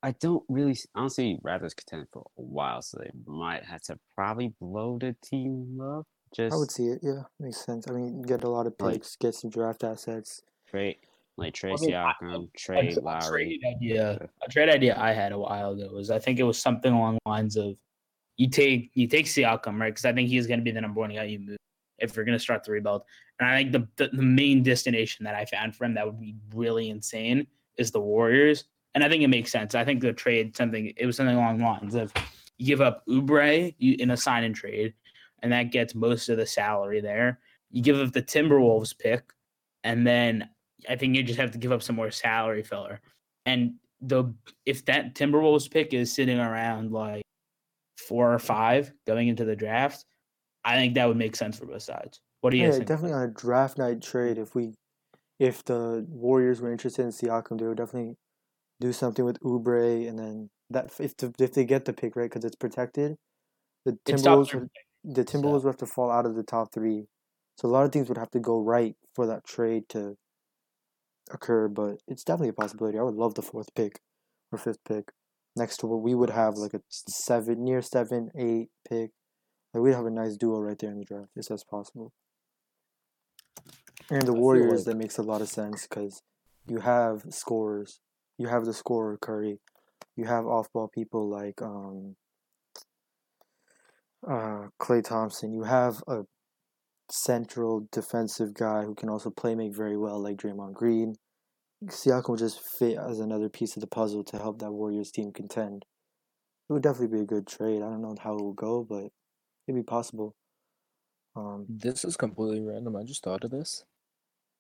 I don't really. s- I don't see Raptors contend for a while, so they might have to probably blow the team up. Just I would see it. Yeah, makes sense. I mean, get a lot of Like- picks, get some draft assets. trade like trade I mean, I- Siakam, A, trade a Lowry. trade idea, a trade idea I had a while ago was I think it was something along the lines of you take you take Siakam right because I think he's going to be the number one guy you move if you're going to start the rebuild. And I think the, the the main destination that I found for him that would be really insane is the Warriors. And I think it makes sense. I think the trade something it was something along the lines of you give up Oubre you, in a sign and trade, and that gets most of the salary there. You give up the Timberwolves pick, and then I think you just have to give up some more salary filler. And the if that Timberwolves pick is sitting around like four or five going into the draft, I think that would make sense for both sides. What do you Yeah, think? definitely on a draft night trade. If we, if the Warriors were interested in Siakam, they would definitely do something with Oubre, and then that if the, if they get the pick right because it's protected, the Timberwolves would, the Timberwolves would have to fall out of the top three, so a lot of things would have to go right for that trade to occur. But it's definitely a possibility. I would love the fourth pick or fifth pick next to what we would have like a seven near seven eight pick. Like we'd have a nice duo right there in the draft if that's possible. And the Warriors, like- that makes a lot of sense because you have scorers. You have the scorer Curry. You have off-ball people like um, uh, Klay Thompson. You have a central defensive guy who can also play make very well, like Draymond Green. Siakam would just fit as another piece of the puzzle to help that Warriors team contend. It would definitely be a good trade. I don't know how it will go, but it'd be possible. Um, This is completely random. I just thought of this.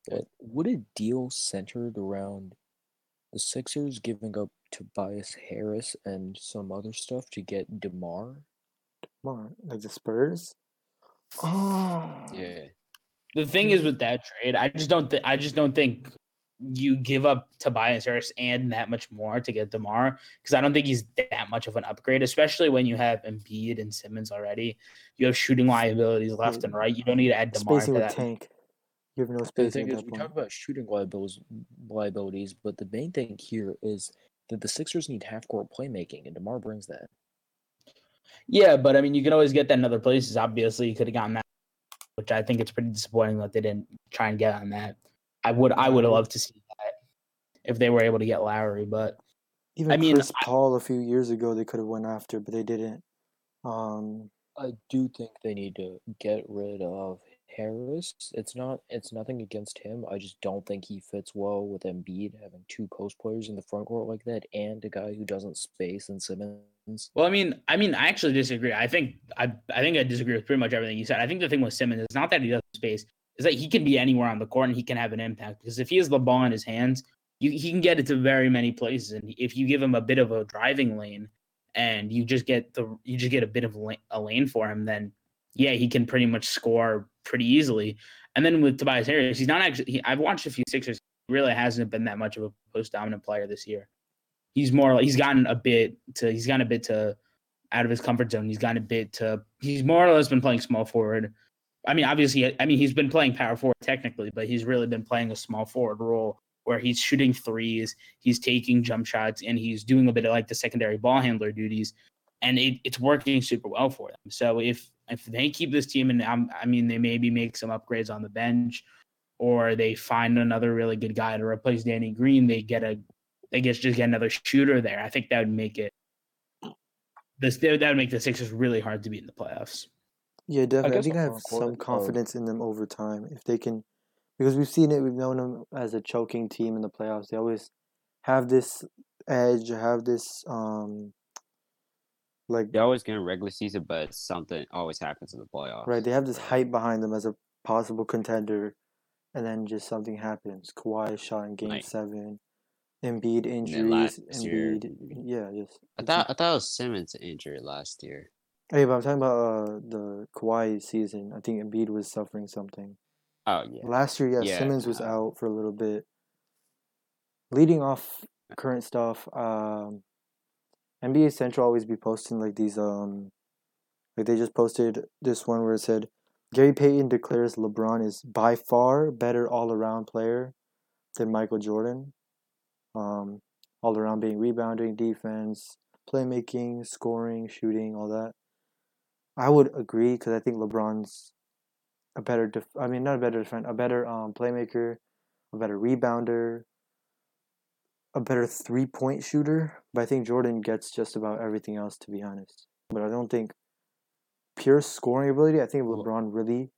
But would a deal centered around the Sixers giving up Tobias Harris and some other stuff to get DeMar? DeMar? like the Spurs. Oh, Yeah, The thing is with that trade, I just don't. Th- I just don't think you give up Tobias Harris and that much more to get DeMar because I don't think he's that much of an upgrade, especially when you have Embiid and Simmons already. You have shooting liabilities left and right. You don't need to add DeMar to that. tank. You have no The thing is, we talk about shooting liabilities, liabilities, but the main thing here is that the Sixers need half court playmaking, and DeMar brings that. Yeah, but I mean, you can always get that in other places. Obviously, you could have gotten that, which I think it's pretty disappointing that they didn't try and get on that. I would, I would have loved to see that if they were able to get Lowry, but Even I mean, Chris Paul a few years ago, they could have went after, but they didn't. Um, I do think they need to get rid of Harris. It's not. It's nothing against him. I just don't think he fits well with Embiid having two post players in the front court like that, and a guy who doesn't space and Simmons. Well, I mean, I mean, I actually disagree. I think I, I think I disagree with pretty much everything you said. I think the thing with Simmons is not that he doesn't space, is that he can be anywhere on the court and he can have an impact. Because if he has the ball in his hands, you, he can get it to very many places. And if you give him a bit of a driving lane, and you just get the you just get a bit of a lane for him, then yeah, he can pretty much score pretty easily. And then with Tobias Harris, he's not actually. He, I've watched a few Sixers. Really hasn't been that much of a post dominant player this year. He's more like he's gotten a bit to he's gotten a bit to out of his comfort zone. He's gotten a bit to he's more or less been playing small forward. I mean, obviously, I mean he's been playing power forward technically, but he's really been playing a small forward role where he's shooting threes, he's taking jump shots, and he's doing a bit of like the secondary ball handler duties, and it, it's working super well for them. So if if they keep this team, and um, I mean they maybe make some upgrades on the bench, or they find another really good guy to replace Danny Green, they get a they get just get another shooter there. I think that would make it this that would make the Sixers really hard to beat in the playoffs. Yeah, definitely. I, guess think I have some confidence in them over time if they can, because we've seen it. We've known them as a choking team in the playoffs. They always have this edge, have this um, like They always get in regular season, but something always happens in the playoffs. Right, they have this hype behind them as a possible contender, and then just something happens. Kawhi shot in Game Like- Seven, Embiid injuries, last year- Embiid, yeah, just. I thought I thought it was Simmons injured last year. Hey, but I'm talking about uh, the Kawhi season. I think Embiid was suffering something Oh yeah. last year. Yeah, Yeah, Simmons was out for a little bit. Leading off current stuff, um, NBA Central always be posting like these um, like they just posted this one where it said Gary Payton declares LeBron is by far better all around player than Michael Jordan. Um, all around being rebounding, defense, playmaking, scoring, shooting, all that. I would agree because I think LeBron's a better. Def- I mean, not a better defender, a better um, playmaker, a better rebounder, a better three point shooter. But I think Jordan gets just about everything else, to be honest. But I don't think pure scoring ability. I think if LeBron really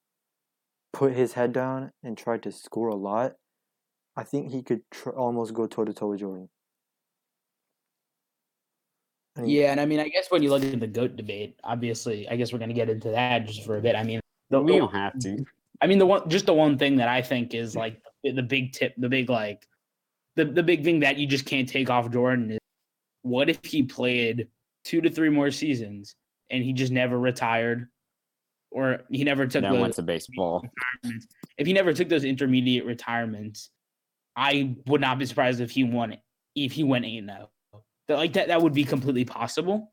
put his head down and tried to score a lot. I think he could tr- almost go toe to toe with Jordan. I mean, Yeah, and I mean, I guess when you look at the goat debate, obviously, I guess we're gonna get into that just for a bit. I mean, the, We don't have to. I mean, the one, just the one thing that I think is like the, the big tip, the big like, the the big thing that you just can't take off Jordan is, what if he played two to three more seasons and he just never retired, or he never took Then the went to baseball. If he never took those intermediate retirements, I would not be surprised if he won it. If he went eight zero, that like that that would be completely possible.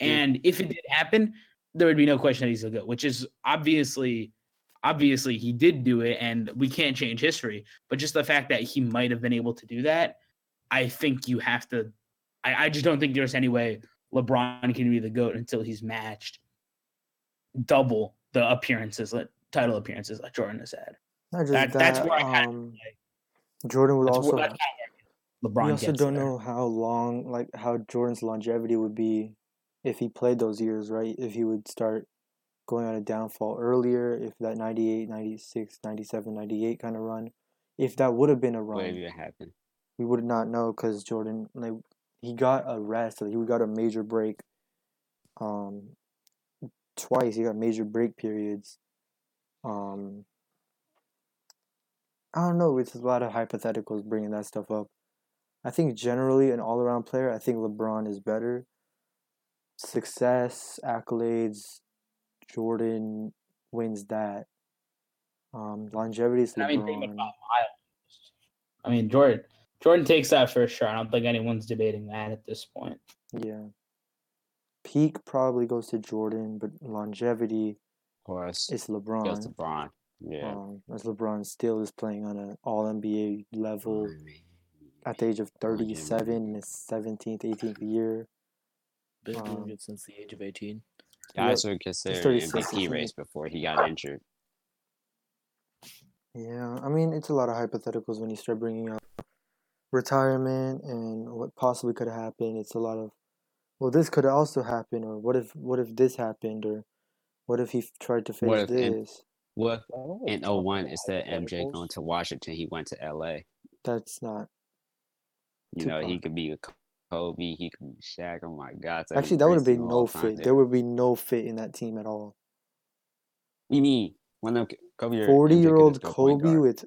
And if it did happen, there would be no question that he's a goat. Which is obviously, obviously he did do it, and we can't change history. But just the fact that he might have been able to do that, I think you have to. I, I just don't think there's any way LeBron can be the goat until he's matched double the appearances, that title appearances that Jordan has had. that- that. that's where I kinda um, Jordan would also. what, that's kinda where LeBron we also don't there. know how long, like how Jordan's longevity would be if he played those years, right? If he would start going on a downfall earlier, if that 98, 96, 97, 98 kind of run, if that would have been a run, Maybe it happened. we would not know because Jordan, like, he got a rest, like, he got a major break. Um, twice he got major break periods. Um, I don't know. It's a lot of hypotheticals bringing that stuff up. I think generally an all-around player, I think LeBron is better. Success, accolades, Jordan wins that. Um, longevity is I mean, think LeBron. about Miles. I mean, Jordan. Jordan takes that for sure. I don't think anyone's debating that at this point. Yeah. Peak probably goes to Jordan, but longevity Of course, is LeBron. to Braun. Yeah. Um, as LeBron still is playing on an All NBA level I mean, at the age of Oh, 37 in his 17th, 18th year. Been doing Um, it since the age of 18. Guys Yep. would consider 36, MVP race before he got injured. Yeah, I mean, it's a lot of hypotheticals when you start bringing up retirement and what possibly could have happened. It's a lot of, well, this could also happen, or what if, what if this happened, or what if he tried to What face in- this? What I don't like in talking 01 about instead of MJ going to Washington, he went to LA. That's not. You know, he could be a Kobe, he could be Shaq. Oh my God! that'd Actually, that would have been no fit. dude. There would be no fit in that team at all. You mean one of them, Kobe or MJ could Forty-year-old just go point Kobe with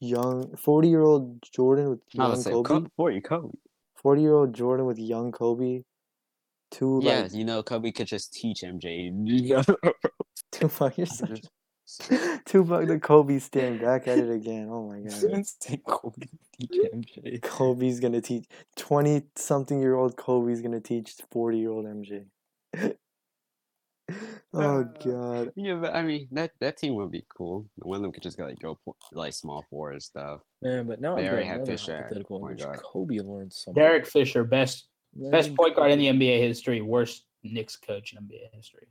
young, forty-year-old Jordan with young Kobe. Kobe, Kobe. Kobe. Forty-year-old Jordan with young Kobe. Two Yeah, like you know, Kobe could just teach MJ. Tupac. You're such Tupac the Kobe stand back at it again. Oh my god. Kobe teach MJ. Kobe's gonna teach twenty something year old Kobe's gonna teach forty year old MJ. oh uh, god. yeah, but I mean, that that team would be cool. One of them could just go like go like small forward and stuff. Man, but now They I've got already had another Fisher hypothetical in point which guard. Kobe learned something. Derek Fisher, best best point guard in the NBA history, worst Knicks coach in NBA history.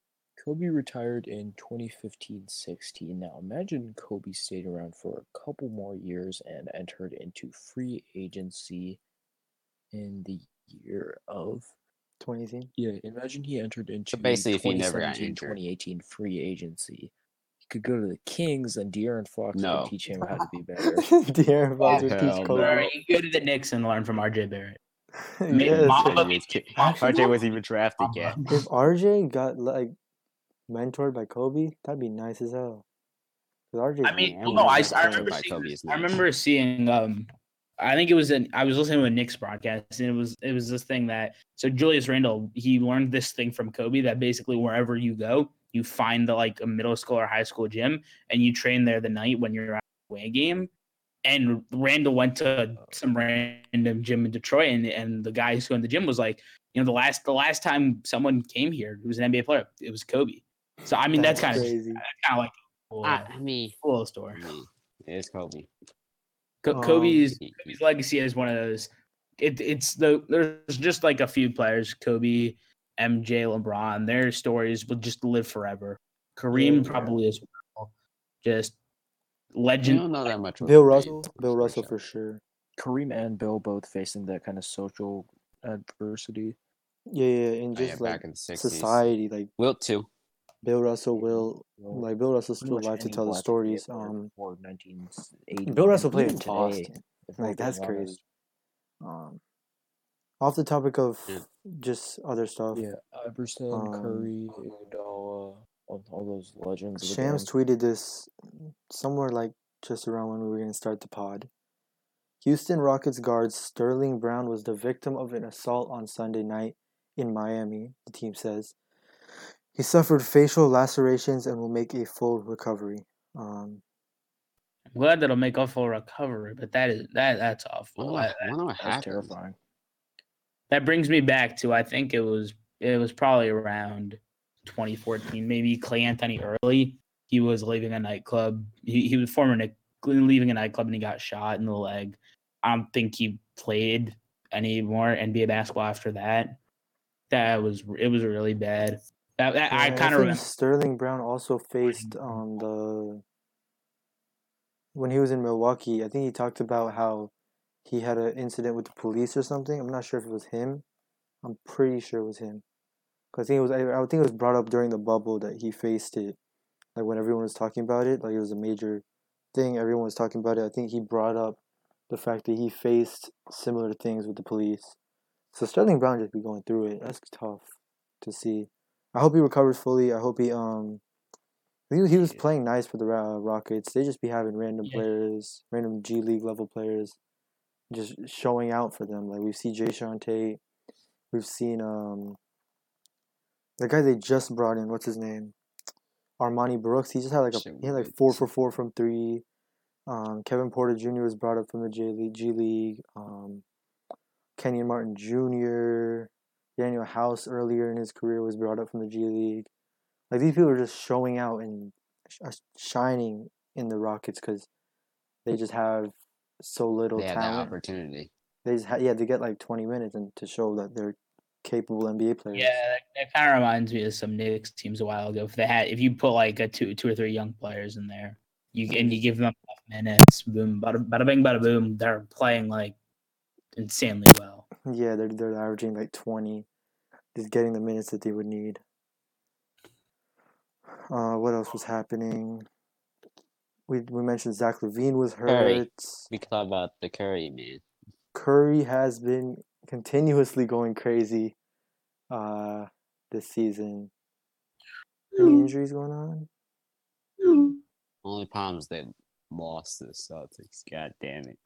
Kobe retired in 2015-16. Now imagine Kobe stayed around for a couple more years and entered into free agency in the year of 2018. yeah. Imagine he entered into basically, if he never got injured. 2018 free agency. He could go to the Kings and De'Aaron Fox No. could teach him how to be better. De'Aaron Fox would Hell teach no. Kobe. Alright, you go to the Knicks and learn from RJ Barrett. Yes. Mamba- RJ was ki- RJ was even drafted yet. If RJ got like mentored by Kobe, that'd be nice as hell. I mean, no, I, I remember seeing, this- I remember seeing um I think it was an I was listening to a Knicks broadcast and it was it was this thing that so Julius Randle he learned this thing from Kobe that basically wherever you go you find the like a middle school or high school gym and you train there the night when you're at a away game. And Randle went to some random gym in Detroit and and the guy who in the gym was like you know the last the last time someone came here who was an NBA player it was Kobe so I mean that's, kind of crazy. kind of like cool, I, I mean, cool little story. I it's Kobe. Co- Um, Kobe's He- he- Kobe's legacy is one of those. It, it's the there's just like a few players, Kobe, MJ, LeBron. Their stories will just live forever. Kareem Yeah. probably as well. Just legend. don't that much. Bill Kareem, Russell. for Bill Russell sure. for sure. Kareem and Bill both facing that kind of social adversity. Yeah, yeah, and Oh, yeah, just back like in the 60s. society, like Wilt too. Bill Russell will like Bill Russell's still much alive to tell the stories. NBA Um, before 1980. Bill Russell played in today, Boston. if we're Like that's crazy. Um, off the topic of Yeah. just other stuff. Yeah, Iverson, Um, Curry, Iguodala, all, all those legends. Shams tweeted this somewhere like just around when we were going to start the pod. Houston Rockets guard Sterling Brown was the victim of an assault on Sunday night in Miami, the team says. He suffered facial lacerations and will make a full recovery. Um, I'm glad that'll make a full recovery, but that is that that's awful. wonder, I- what- I wonder what That's happened. terrifying. that brings me back to I think it was it was probably around 2014, maybe Clay Anthony early. He was leaving a nightclub. He he was former Knick leaving a nightclub and he got shot in the leg. I don't think he played any more NBA basketball after that. That was it was really bad. That, that I kind of remember. Sterling Brown also faced um, the when he was in Milwaukee. I think he talked about how he had an incident with the police or something. I'm not sure if it was him. I'm pretty sure it was him. Cause I think it was. I, I think it was brought up during the bubble that he faced it, like when everyone was talking about it. Like it was a major thing. Everyone was talking about it. I think he brought up the fact that he faced similar things with the police. So Sterling Brown just be going through it. That's tough to see. I hope he recovers fully. I hope he um. He, he was playing nice for the Ra- Rockets. They just be having random Yeah. players, random G League level players, just showing out for them. Like we see Jae'Sean Tate, we've seen um. The guy they just brought in, what's his name? Armani Brooks. He just had like a he had like four for four from three. Um, Kevin Porter Jr. was brought up from the J League. G League. Um, Kenyon Martin Jr. Danuel House earlier in his career was brought up from the G League. Like these people are just showing out and sh- uh, shining in the Rockets because they just have so little They had that talent. opportunity. They just ha- yeah, they get like twenty minutes and to show that they're capable NBA players. Yeah, that, that kind of reminds me of some Knicks teams a while ago. If they had, if you put like a two, two or three young players in there, you and you give them enough minutes, boom, bada, bada bing, bada boom, they're playing like insanely well. Yeah, they're they're averaging like twenty, just getting the minutes that they would need. Uh, what else was happening? We we mentioned Zach LaVine was Curry. hurt. We could talk about the Curry man. Curry has been continuously going crazy, uh, this season. Any injuries going on? Only problem is they lost to the Celtics. God damn it.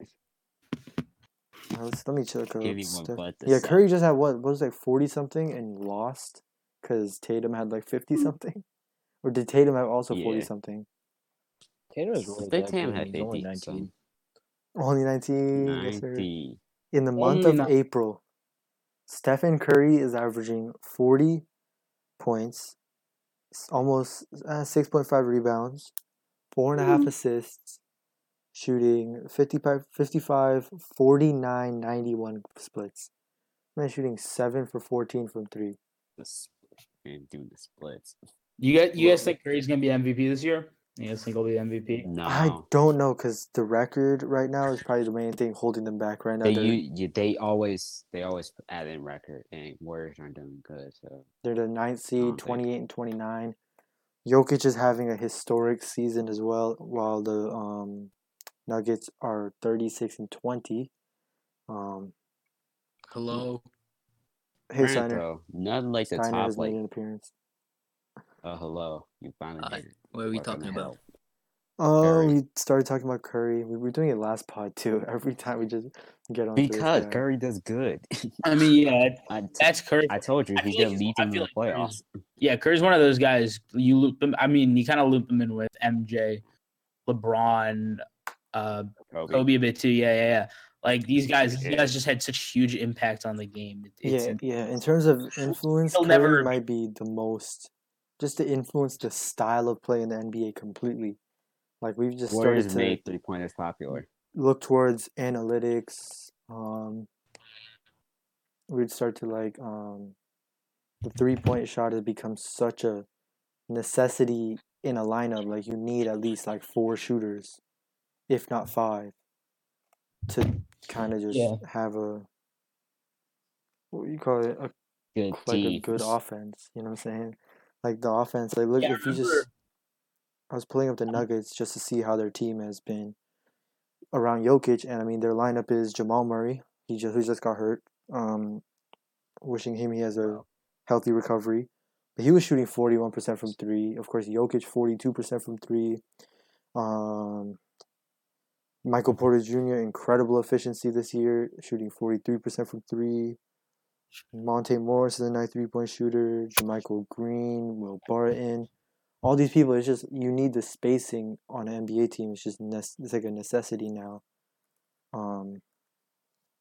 Let's, let me check out Anyone stuff. but Yeah, Curry just had what? What was it, like forty something and lost because Tatum had like fifty something, or did Tatum have also forty Yeah. something? Tatum is really Tatum had and he's only 50. so 19. Only nineteen. yes, sir. In the month Only of ni- April, Stephen Curry is averaging 40 points, almost uh, 6.5 rebounds, four and a half assists, shooting 55, 55 49, 91 splits. Man, shooting 7 for 14 from 3. The split. Man, doing the splits. You guys, you Well- guys think Curry's gonna be MVP this year? You guys think he'll be MVP? No. I don't know because the record right now is probably the main thing holding them back right now. They, you, you, they always they always add in record and Warriors aren't doing good. So They're the ninth seed, think- 28 and 29. Jokic is having a historic season as well, while the um, Nuggets are 36 and 20. Um, Hello. hey, Granted, Steiner. though, nothing like the Steiner top has made an appearance. uh hello. You finally Hi. made it. What are we talking about? hell. Oh, Curry. we started talking about Curry. We were doing it last pod too. Every time we just get on. Because Curry does good. I mean, yeah, I, that's Curry. I told you I he's gonna like lead I them to the like playoffs. Curry's- Yeah, Curry's one of those guys. You loop them. I mean, you kind of loop them in with MJ, LeBron, uh, Kobe. Kobe a bit too. Yeah, yeah, yeah. Like these guys, these guys just had such huge impact on the game. It- It's, Yeah, yeah. In terms of influence, He'll Curry never- might be the most, just to influence the style of play in the NBA completely. Like we've just started to made three pointers popular. look towards analytics. Um, we'd start to like um, the three point shot has become such a necessity in a lineup. Like you need at least like four shooters, if not five, to kind of just Yeah. have a what do you call it a Good like team. a good offense. You know what I'm saying? Like the offense. Like look, Yeah, I if you just, I was pulling up the Nuggets just to see how their team has been around Jokic, and I mean their lineup is Jamal Murray. He just who just got hurt. Um, wishing him he has a healthy recovery. But he was shooting 41% from three. Of course, Jokic 42% from three. Um, Michael Porter Jr. incredible efficiency this year, shooting 43% from three. Monte Morris is a nice three point shooter. JaMychal Green, Will Barton. All these people, it's just you need the spacing on an NBA team. It's just nec- it's like a necessity now. Um,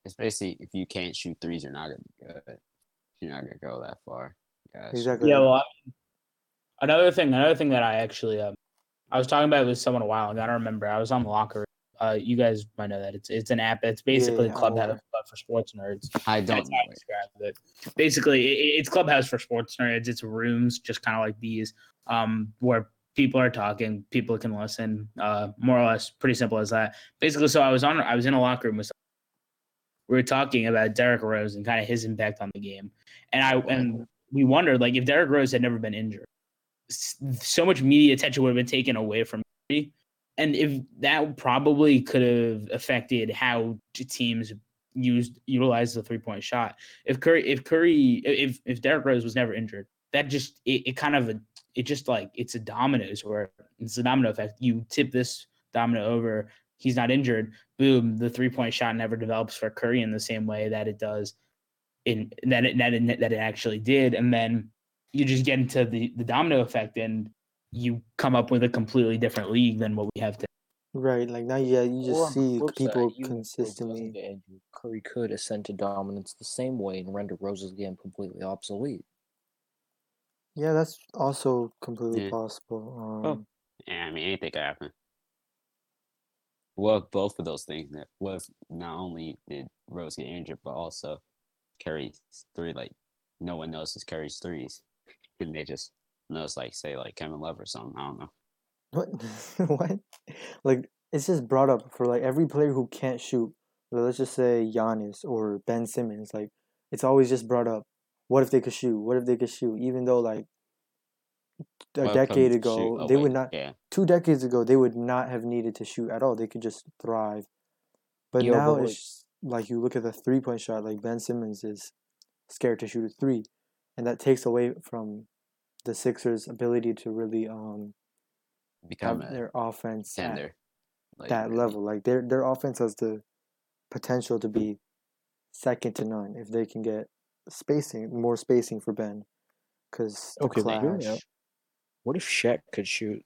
It's basically if you can't shoot threes, you're not gonna be good. You're not gonna go that far. Gosh. exactly. Yeah, well, I mean, another thing, another thing that I actually, um, I was talking about it with someone a while ago. I don't remember. I was on the locker. Room. Uh, you guys might know that it's it's an app. It's basically yeah, I'm Clubhouse but for sports nerds. I don't know. how I describe it. Basically, it, it's Clubhouse for sports nerds. It's rooms, just kind of like these, um, where people are talking, people can listen. Uh, more or less, pretty simple as that. Basically, so I was on, I was in a locker room with. Someone. We were talking about Derrick Rose and kind of his impact on the game, and I and we wondered like if Derrick Rose had never been injured, so much media attention would have been taken away from me. And if that probably could have affected how teams used utilized the three point shot. If Curry, if Curry, if if Derrick Rose was never injured, that just it, it kind of it just like it's a dominoes where it's a domino effect. You tip this domino over, he's not injured. Boom, the three point shot never develops for Curry in the same way that it does in that it that it, that it actually did, and then you just get into the the domino effect and you come up with a completely different league than what we have today. Right, like now, yeah, you just on see flip side, people even if Rose doesn't consistently. get injured, Curry could ascend to dominance the same way and render Rose's game completely obsolete. Yeah, that's also completely Yeah. possible. Oh. Um, Yeah, I mean anything could happen. Well, both of those things. that- What if not only did Rose get injured, but also Curry's three like no one notices Curry's threes, and they just notice like say like Kevin Love or something. I don't know. What? what? Like it's just brought up for like every player who can't shoot. like, Let's just say Giannis or Ben Simmons. Like it's always just brought up. What if they could shoot? What if they could shoot? Even though like a decade ago oh, they wait, would not. Yeah, Two decades ago they would not have needed to shoot at all. They could just thrive. But Yo, now but, it's like you look at the three point shot. Like Ben Simmons is scared to shoot a three, and that takes away from the Sixers' ability to really um become have their offense at tender. Like, that really. level. Like their their offense has the potential to be second to none if they can get spacing, more spacing for Ben. Because the Okay, but hear me clash. out. What if Shaq could shoot?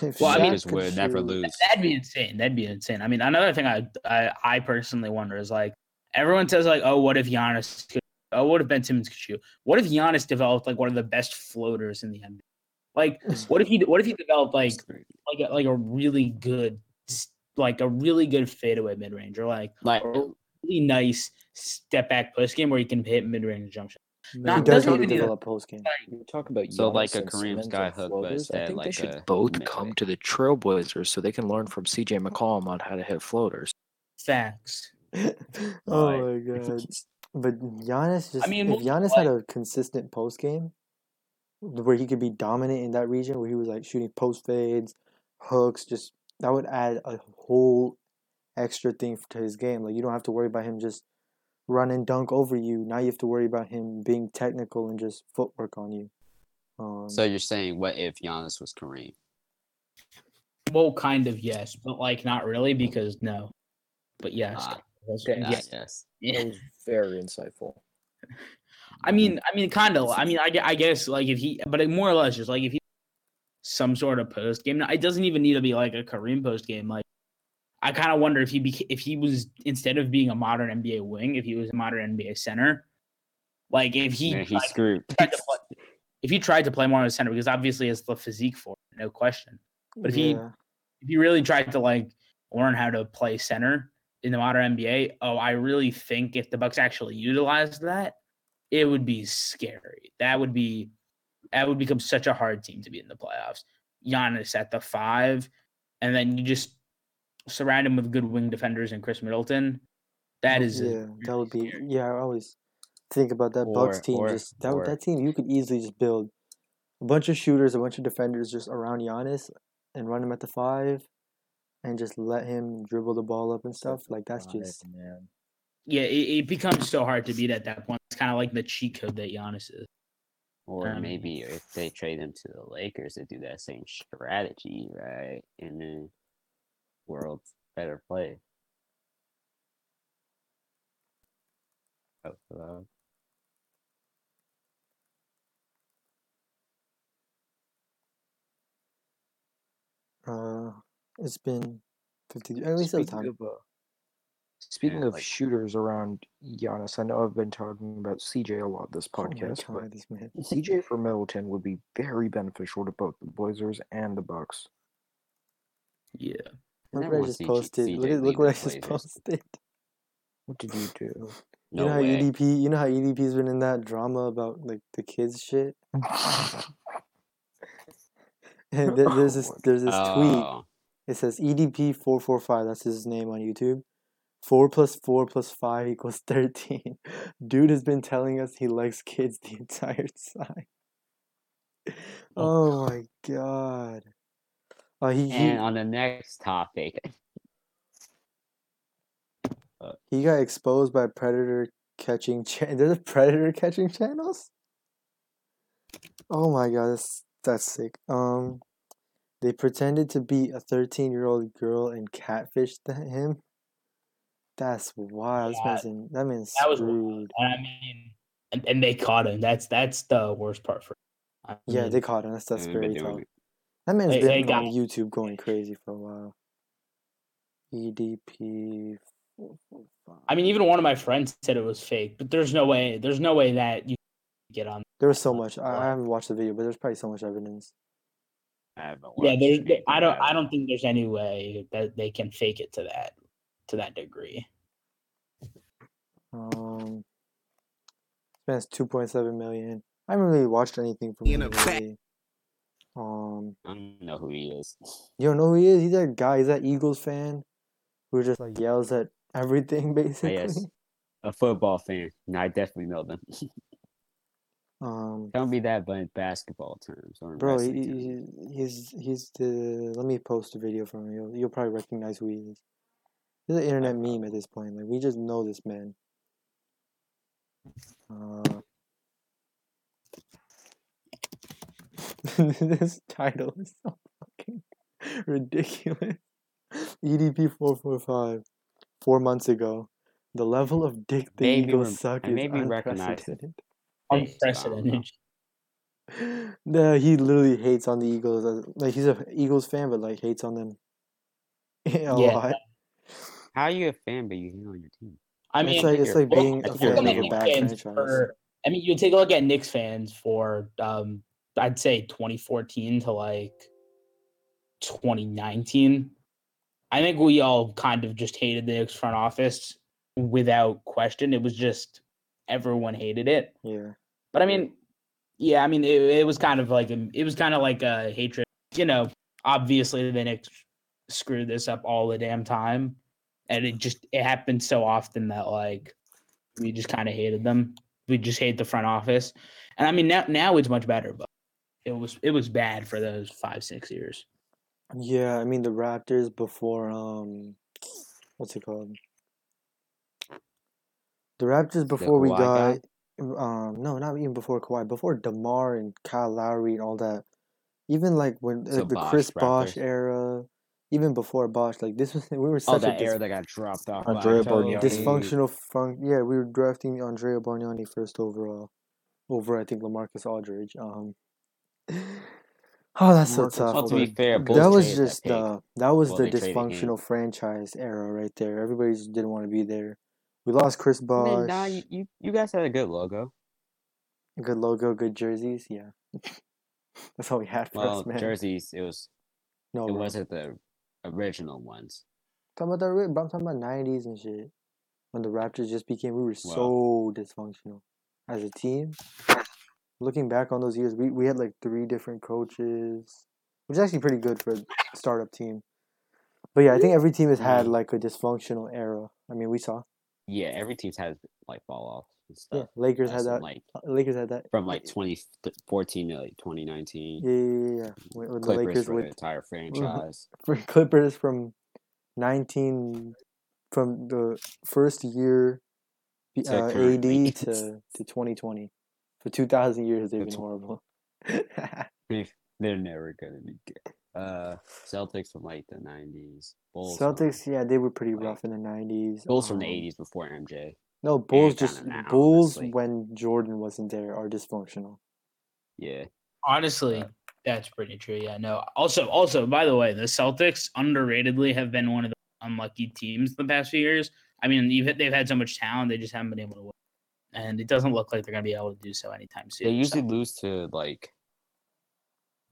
If Well, I mean- Shaq Just could would never lose. That'd be insane. That'd be insane. I mean, another thing I I, I personally wonder is like everyone says like, oh, what if Giannis could? Oh, what if Ben Simmons could shoot? What if Giannis developed like one of the best floaters in the NBA? Like, what if he what if he developed like like a, like a really good like a really good fadeaway mid range or like like a really nice step back post game where he can hit mid range jump shot. He Not- does doesn't need to even develop post game. You talk about So, Giannis like a and Kareem Simmons Sky and Hook, but I instead think they should a both midway. come to the Trailblazers so they can learn from CJ McCollum on how to hit floaters. Facts. oh Like- my god! But Giannis just mean, if we'll- Giannis had a consistent post game where he could be dominant in that region where he was like shooting post fades, hooks, just that would add a whole extra thing to his game. Like you don't have to worry about him just run and dunk over you. Now you have to worry about him being technical and just footwork on you. Um, So you're saying what if Giannis was Kareem? Well, kind of yes, but like not really because no. But yes. That's- okay. Ah, yeah. yes. That yeah. was very insightful. I mean, I mean, kind of. I mean, I, I guess like if he, but more or less, just like if he some sort of post game. It doesn't even need to be like a Kareem post game. Like, I kind of wonder if he beca- if he was instead of being a modern NBA wing, if he was a modern NBA center. Like if he, Then he tried- screwed. tried to play, if he tried to play more as a center, because obviously it's the physique for it, no question. But if he if he really tried to like learn how to play center in the modern NBA, oh, I really think if the Bucks actually utilized that, it would be scary. That would be that would become such a hard team to be in the playoffs. Giannis at the five, and then you just surround him with good wing defenders and Khris Middleton. That is a yeah, that would be scary. yeah. I always think about that Bucks team. or- just that or- that team, you could easily just build a bunch of shooters, a bunch of defenders just around Giannis, and run him at the five, and just let him dribble the ball up and stuff. Like that's Five, just man. yeah. It, it becomes so hard to beat at that point. It's kind of like the cheat code that Giannis is. Or Um, maybe if they trade him to the Lakers, they do that same strategy, right? And then world's better play. Oh, hello. uh, it's been fifty. At least at the Speaking time. of, uh, speaking Yeah, of like- shooters around Giannis, I know I've been talking about CJ a lot this Oh podcast, god, this man. but CJ for Middleton would be very beneficial to both the Blazers and the Bucks. Yeah. Look what I just see posted. CJ Look at look what I just Blazers. posted. What did you do? No You No know how. EDP. You know how EDP's been in that drama about like the kids shit. And there- there's this Oh there's this tweet. Oh, It says EDP four four five. That's his name on YouTube. Four plus four plus five equals thirteen. Dude has been telling us he likes kids the entire time. Oh my god. Uh, he, and on the next topic, he got exposed by predator catching. Cha- There's a predator catching channels. Oh my god, that's that's sick. Um, they pretended to be a 13 year old girl and catfished him. That's wild. This Yeah, man's in, that man's that was wild. screwed. And I mean, and, and they caught him. That's that's the worst part for. I Yeah, they caught him. That's that's they've very tough. That man's They- been they on got- YouTube going crazy for a while. EDP. I mean, even one of my friends said it was fake, but there's no way. There's no way that you get on. there was so much. I, I haven't watched the video, but there's probably so much evidence. I haven't Yeah, there's. anything I don't. about I don't think there's any way that they can fake it to that to that degree. Um, spends two point seven million. I haven't really watched anything from In him lately. Um, I don't know who he is. you don't know who he is? He's that guy. He's that Eagles fan who just like yells at everything, basically. yes. A football fan. No, I definitely know them. Um, don't be that, but basketball terms bro, he, terms. he's he's the. Let me post a video from him. You'll, you'll probably recognize who he is. He's an internet meme at this point. Like we just know this man. Uh, this title is so fucking ridiculous. EDP four four five. Four months ago, the level of dick the Maybe Eagles suck I is maybe recognize it. Unprecedented. Thanks, I don't know. Unprecedented. No, he literally hates on the Eagles. Like he's a Eagles fan, but like hates on them a Yeah, lot. How are you a fan but you hate on your team? I mean, it's like it's like being a you're a fan of a bad franchise. for- I mean, you take a look at Knicks fans for, um, I'd say 2014 to like 2019. I think we all kind of just hated the Knicks front office without question. It was just everyone hated it. Yeah, But I mean, yeah, I mean, it, it was kind of like a, it was kind of like a hatred. You know, obviously the Knicks screwed this up all the damn time, and it just it happened so often that like we just kind of hated them. We just hate the front office, and I mean now now it's much better, but it was it was bad for those five six years. yeah. I mean the Raptors before um, what's it called? The Raptors before we got? Um no not even before Kawhi before DeMar and Kyle Lowry and all that. Even like when So uh, the Bosh Chris Bosh Raptors. era, even before Bosh, like this was we were Oh, such a that dis- era that got dropped off. Andrea by Bargnani. Dysfunctional fun yeah we were drafting Andrea Bargnani first overall over I think LaMarcus Aldridge um oh that's so Marcus tough Well, to be fair, that was traded that just pick. uh that was Well, the they traded him. dysfunctional franchise era right there everybody just didn't want to be there we lost Chris Bosh mean, nah, you, you, you guys had a good logo. good logo good jerseys yeah that's all we had for Well, us man jerseys, it was no it bro. wasn't the original ones. talking about the but I'm talking about nineties and shit. When the Raptors just became, we were so dysfunctional as a team. Looking back on those years, we, we had like three different coaches, which is actually pretty good for a startup team. But yeah, I think every team has had Mm. like a dysfunctional era. I mean, we saw Yeah, every team's had like fall off and yeah, stuff. Lakers had that. like Lakers had that from like 2014 to like 2019. yeah, yeah, yeah. When, when the Clippers Lakers for the with entire franchise. for Clippers from nineteen from the first year To uh, AD to to twenty twenty. For two thousand years they've been horrible. They're never gonna be good. Uh, Celtics from like the 90s. Bulls. Celtics, from, yeah, they were pretty like, rough in the nineties. Bulls from the 80s before MJ. No, Bulls kinda just now, Bulls honestly. when Jordan wasn't there are dysfunctional. Yeah. Honestly, that's pretty true. Yeah, no. Also, also, by the way, the Celtics underratedly have been one of the unlucky teams the past few years. I mean, you've, they've had so much talent, they just haven't been able to win, and it doesn't look like they're going to be able to do so anytime soon. They so- usually lose to like the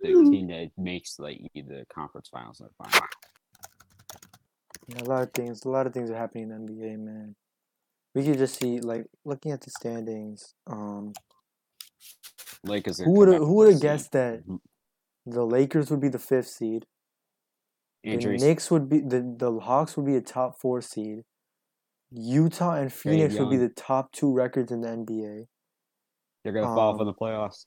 team that makes like either conference finals or final. Yeah, a lot of things, a lot of things are happening in the NBA, man. We could just see, like, looking at the standings. Um, Lakers. who would have who would have guessed that Mhm. the Lakers would be the fifth seed, Injuries. the Knicks would be the the Hawks would be a top four seed, Utah and Phoenix would be the top two records in the NBA. They're gonna fall for um, the playoffs.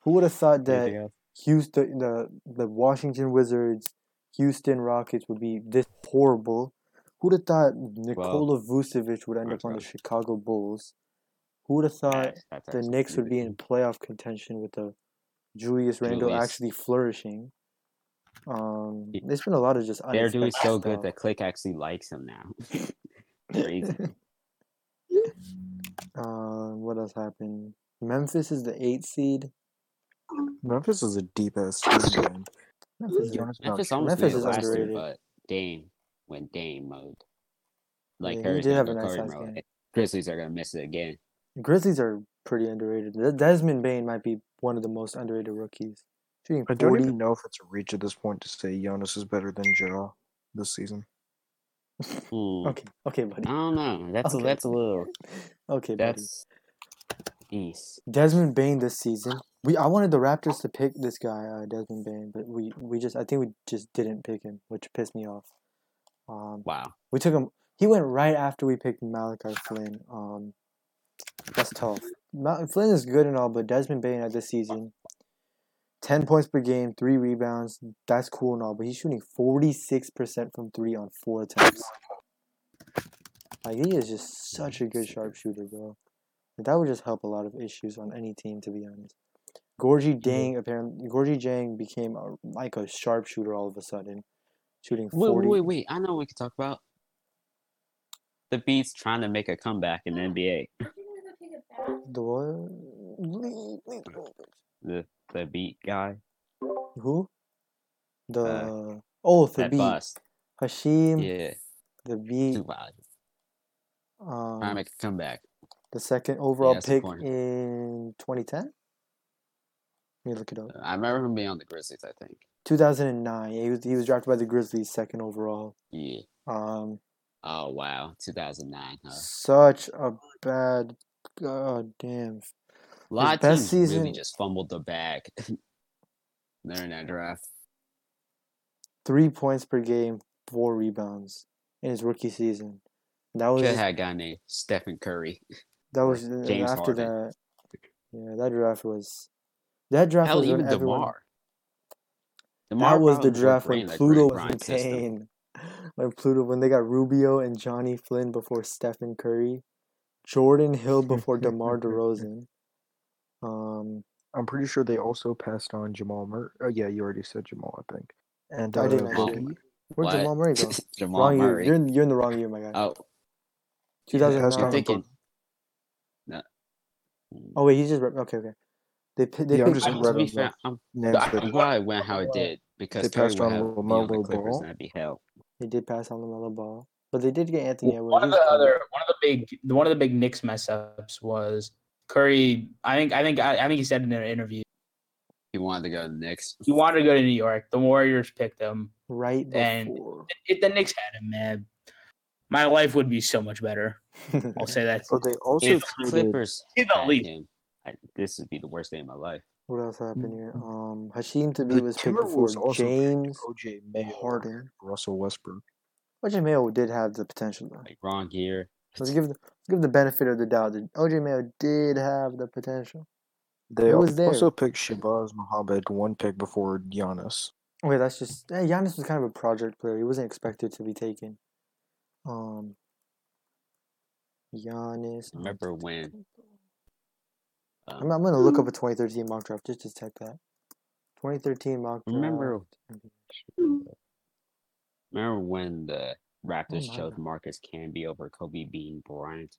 Who would have thought that? Houston, the the Washington Wizards, Houston Rockets would be this horrible. Who'd have thought Nikola Vucevic would end up on the. Chicago Bulls? Who would have thought that's the Knicks would be in playoff contention with the Julius Randle Julius. actually flourishing? Um, there's been a lot of just They're doing so good that Click actually likes him now. Crazy. um, what else happened? Memphis is the eighth seed. Memphis is a deep ass team, man. Memphis, is- Memphis almost Memphis made it is last year, underrated. but Dame went Dame mode. Like Yeah, he Curry's did have a nice Curry mode. game. Grizzlies are gonna miss it again. Grizzlies are pretty underrated. Desmond Bane might be one of the most underrated rookies. shooting I don't even know if it's a reach at this point to say Giannis is better than Ja this season. Hmm, Okay, okay, buddy. I don't know. That's Okay. a, that's a little. Okay, buddy. That's. East. Desmond Bane this season. We I wanted the Raptors to pick this guy, uh, Desmond Bane, but we we just I think we just didn't pick him, which pissed me off. Um, Wow. we took him. He went right after we picked Malachi Flynn. Um, that's tough. Mal- Flynn is good and all, but Desmond Bane at this season, ten points per game, three rebounds. That's cool and all, but he's shooting forty six percent from three on four attempts. Like he is just such a good sharpshooter, bro. That would just help a lot of issues on any team, to be honest. Gorgui Dieng apparently Gorgui Dieng became a, like a sharpshooter all of a sudden, shooting Wait, forty. wait, wait. I know what we could talk about. Thabeet's trying to make a comeback in the NBA. The what? The the Beat guy. Who? The Uh, oh the Thabeet bust. Hasheem Yeah. the beat Too loud. Trying to um make a comeback. the second overall that's pick in 2010. Let me look it up. I remember him being on the Grizzlies, I think. 2009. He was he was drafted by the Grizzlies second overall. Yeah. Um, Oh wow. 2009, huh? such a bad. God damn. A lot of teams really just fumbled the bag during that draft. Three points per game, four rebounds in his rookie season. That was just- had a guy named Stephen Curry. that was James after Harden. that. Yeah, that draft was. That draft Hell, was when even everyone. DeMar. That was the draft when Pluto was in Grimes When Pluto, when they got Rubio and Jonny Flynn before Stephen Curry, Jordan Hill before DeMar DeRozan. Um, I'm pretty sure they also passed on Jamal Murray. Oh yeah, you already said Jamal, I think. And I uh, didn't actually. Boogie. where'd What? Jamal Murray go? Jamal wrong Murray. year. You're in, you're in the wrong year, my guy. oh, They passed 2009. I'm on thinking. Oh wait, he's just okay. Okay. They pi- they Yeah, I'm picked. just I, to be fair, I'm, names I'm that glad it went how it did because They passed on have been on the LaMelo Ball. and that'd be hell. They did pass on the Melo Ball, but they did get Anthony Edwards. One of the other one of the big one of the big Knicks mess ups was Curry. I think I think I, I think he said in an interview He wanted to go to the Knicks. he wanted to go to New York. The Warriors picked him. right and- before. If the Knicks had him, man, my life would be so much better. I'll say that. Oh, they also If traded. Clippers He's the had least. Him, I, this would be the worst day of my life. what else happened here? Um, Hasheem to The was picked before Timberwolves also picked James OJ Mayo, Harden. Russell Westbrook. OJ Mayo did have the potential though. Like wrong here. Let's give the, let's give the benefit of the doubt that OJ Mayo did have the potential. They It was there. also picked Shabazz Muhammad one pick before Giannis. Wait, that's just eh, Giannis was kind of a project player. He wasn't expected to be taken. Um, Giannis. Remember when? I'm, Um, I'm gonna look up a 2013 mock draft just to check that. 2013 mock draft. remember? Remember when the Raptors my chose God. Marcus Camby over Kobe Bean Bryant?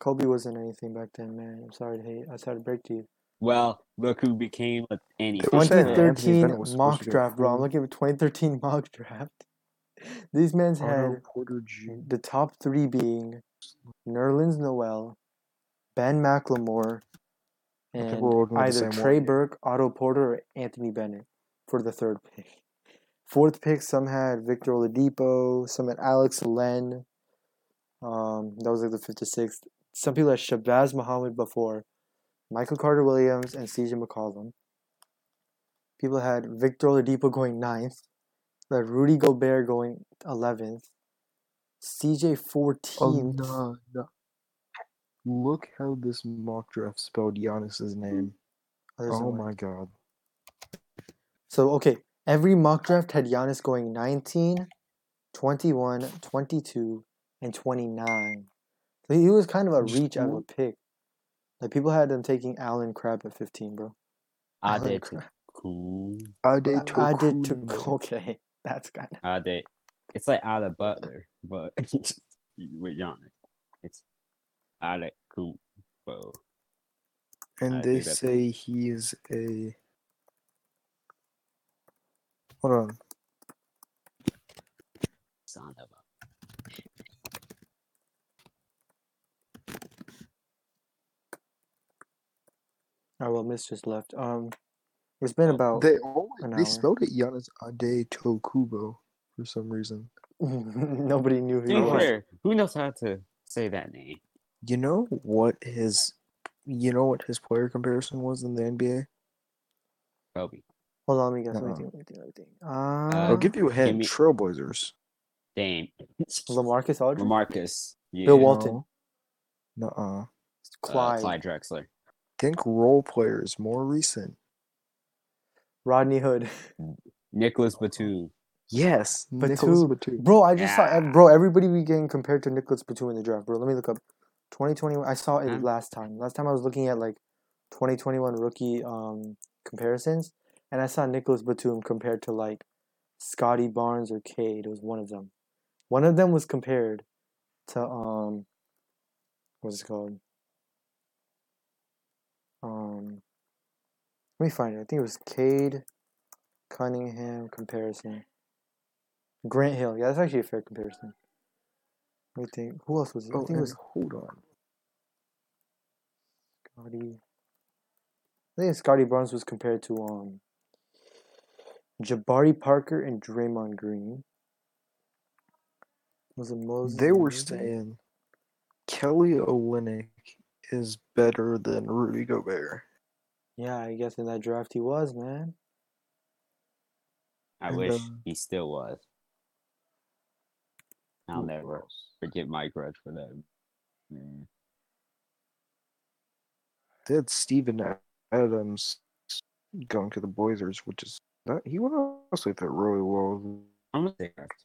Kobe wasn't anything back then, man. I'm sorry to hate. I'm sorry to break to you. Well, look who became a- anything. They were saying that Anthony 2013 Bennett was supposed mock draft, bro. I'm looking at 2013 mock draft. These men's Otto had Porter Jr. the top three being Nerlens Noel, Ben McLemore, think and we're all going with the either Trey one. Burke, Otto Porter, or Anthony Bennett for the third pick. Fourth pick, some had Victor Oladipo, some had Alex Len. Um, that was like the 56th. Some people had Shabazz Muhammad before, Michael Carter Williams, and CJ McCollum. People had Victor Oladipo going ninth. Had Rudy Gobert going eleventh. CJ Oh no, no. Look how this mock draft spelled Giannis's name. Oh, there's no Oh my god. So, okay, every mock draft had Giannis going 19, 21, 22, and 29. So he was kind of a reach out of a pick. Like, people had them taking Allen Crabbe at 15, bro. I Allen did. Crabbe. Cool. I did I, I did too. too. Okay, that's kind of. I did. It's like Ada Butler, but with Giannis. It's Alec Cooper. And I they think that's- say he is a. Hold on. Son of a. Oh, well, Miss just left. Um, It's been about They always, an they hour. spelled it Giannis Tokubo for some reason. nobody knew who To he be was. fair, who knows how to say that name? You know what his, you know what his player comparison was in the NBA. Kobe. Hold on, let me guess. Let me think. Let me think. Let me think. Uh, Uh, I'll give you a hint. me- Trailblazers. Dame. LaMarcus Aldridge, LaMarcus. Yeah. Bill Walton, No. Nuh-uh. Uh, Clyde, Clyde Drexler. Think role players more recent. Rodney Hood. Nicolas Batum. Yes, Batum. Nicolas Batum. Bro, I just saw bro. Everybody be getting compared to Nicolas Batum in the draft, bro. Let me look up 2021. I saw it Huh? last time. Last time I was looking at like 2021 rookie um comparisons, and I saw Nicolas Batum compared to like Scottie Barnes or Cade. It was one of them. One of them was compared to um, what's it called? Um, let me find it. I think it was Cade Cunningham comparison. Grant Hill. Yeah, that's actually a fair comparison. Let me think. Who else was it? I Oh, think it was hold on. Scottie. I think Scottie Barnes was compared to um Jabari Parker and Draymond Green. Was it Moses? They were Moody? saying Kelly Olynyk is better than Rudy Gobert. Yeah, I guess in that draft he was, man. I And, wish um, he still was. I'll who never else? forget my grudge for them. They had Steven Adams going to the Blazers, which is that he would also fit really well. I'm gonna say draft.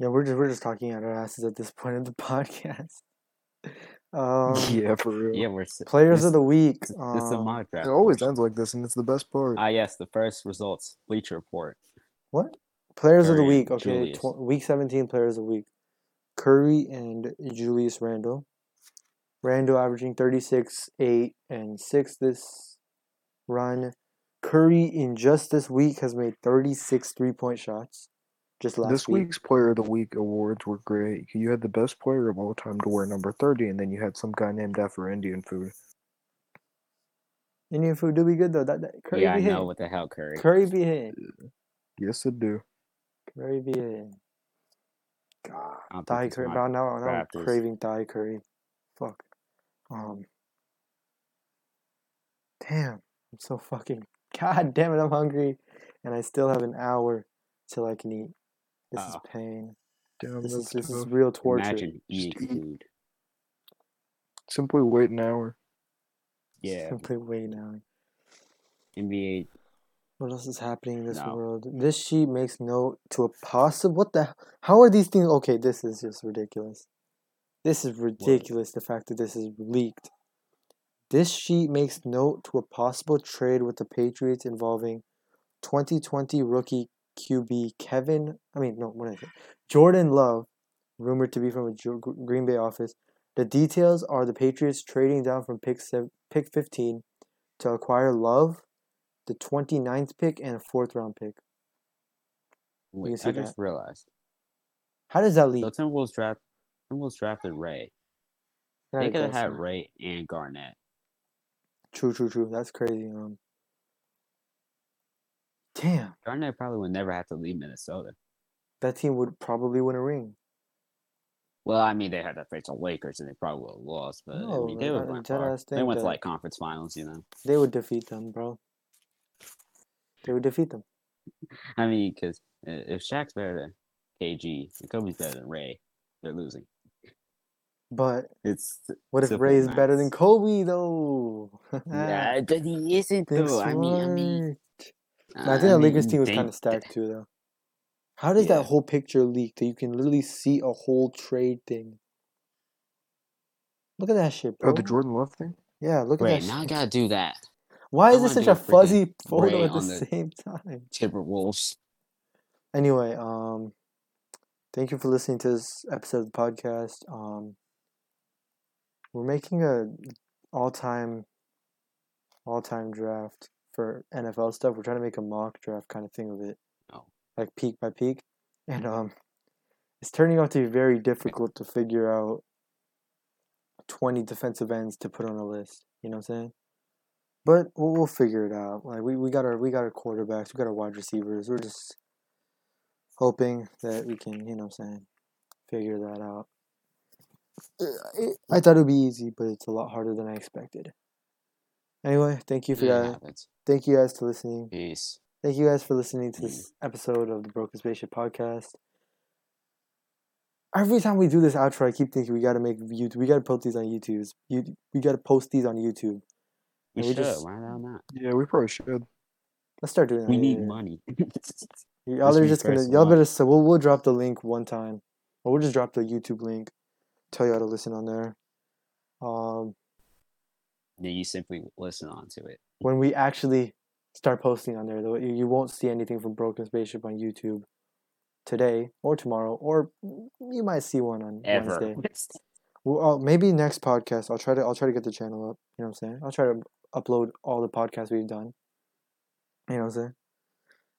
Yeah, we're just we're just talking out our asses at this point of the podcast. Um, yeah, for real. Yeah, we're s- players this, of the week. This is a Um, mock draft. It always portion. ends like this, and it's the best part. Ah, yes, the first results. Bleacher Report. What? Players of the week. Okay, tw- week 17 players of the week. Curry and Julius Randle. Randle averaging 36, 8, and 6 this run. Curry in just this week has made 36 three point shots. Just last this week. week's Player of the Week awards were great. You had the best player of all time to wear number 30, and then you had some guy named after Indian food. Indian food do be good though. That, that Curry yeah, I be know hitting. what the hell, Curry. Curry be hitting. Yes, it do. Curry be hitting. God. I don't think Thai he's Curry. my Now, now, now I'm craving Thai Curry. Fuck. Um. Damn. I'm so fucking. God damn it, I'm hungry. And I still have an hour till I can eat. This is Oh. pain. Damn, This is that's this is real torture. Imagine eating Just eat. food. Simply wait an hour. Yeah, Simply wait now. NBA. What else is happening in this No. world? This sheet makes note to a possible. What the? How are these things? Okay, this is just ridiculous. This is ridiculous. The fact that this is leaked. This sheet makes note to a possible trade with the Patriots involving 2020 rookie QB Kevin. I mean, no, what it? Jordan Love, rumored to be from a Green Bay office. The details are the Patriots trading down from pick pick 15 to acquire Love, the 29th pick, and a fourth round pick. Wait, I just that. realized. How does that So leak? Timberwolves draft. Timberwolves drafted Ray. They I could have had. Ray and Garnett. True, true, true. That's crazy. Um, damn, Garnett probably would never have to leave Minnesota. that team would probably win a ring. Well, I mean, they had to face the Lakers, and they probably would have lost. But I mean, they I- would I went far. They went to like conference finals, you know. They would defeat them, bro. They would defeat them. I mean, because uh, if Shaq's better than KG and Kobe's better than Ray, they're losing. But It's what if Ray is better than. Kobe though? yeah, but he isn't Think though. I mean, I mean, smart. I think the Lakers team was kind of stacked too, though. How does Yeah. that whole picture leak that you can literally see a whole trade thing? Look at that shit, bro. Oh, the Jordan Love thing? yeah, look at Wait, that now I gotta do that. Why is this such a do a freaking fuzzy photo at the the- same time? Timberwolves. Anyway, um, thank you for listening to this episode of the podcast. Um, we're making a all-time, all-time draft for NFL stuff. We're trying to make a mock draft kind of thing of it, Oh. like peak by peak, and um, it's turning out to be very difficult to figure out twenty defensive ends to put on a list. You know what I'm saying? But we'll, we'll figure it out. Like we, we got our we got our quarterbacks, we got our wide receivers. We're just hoping that we can, you know what I'm saying, figure that out. Uh, I thought it would be easy, but it's a lot harder than I expected. Anyway, thank you for Yeah, that. Thank you guys for listening. Peace. Thank you guys for listening to this episode of the Broken Spaceship Podcast. Every time we do this outro, I keep thinking we gotta make YouTube. We gotta post these on YouTube. You, we gotta post these on YouTube. We we should. just- Why not? Yeah, we probably should. Let's start doing that. We Yeah, need yeah, yeah. money. Y'all are just gonna. Y'all better. So we'll we'll drop the link one time, or we'll just drop the YouTube link. Tell y'all to listen on there. Um, then you simply listen on to it. when we actually start posting on there, though, you, you won't see anything from Broken Spaceship on YouTube today or tomorrow, or you might see one on Ever. Wednesday. Well, uh, maybe next podcast I'll try to I'll try to get the channel up. You know what I'm saying? I'll try to upload all the podcasts we've done. You know what I'm saying?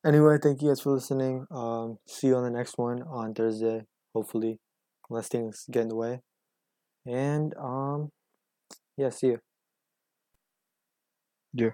Anyway, thank you guys for listening. Um, see you on the next one on Thursday, hopefully, unless things get in the way. And um, yeah, see you. Yeah.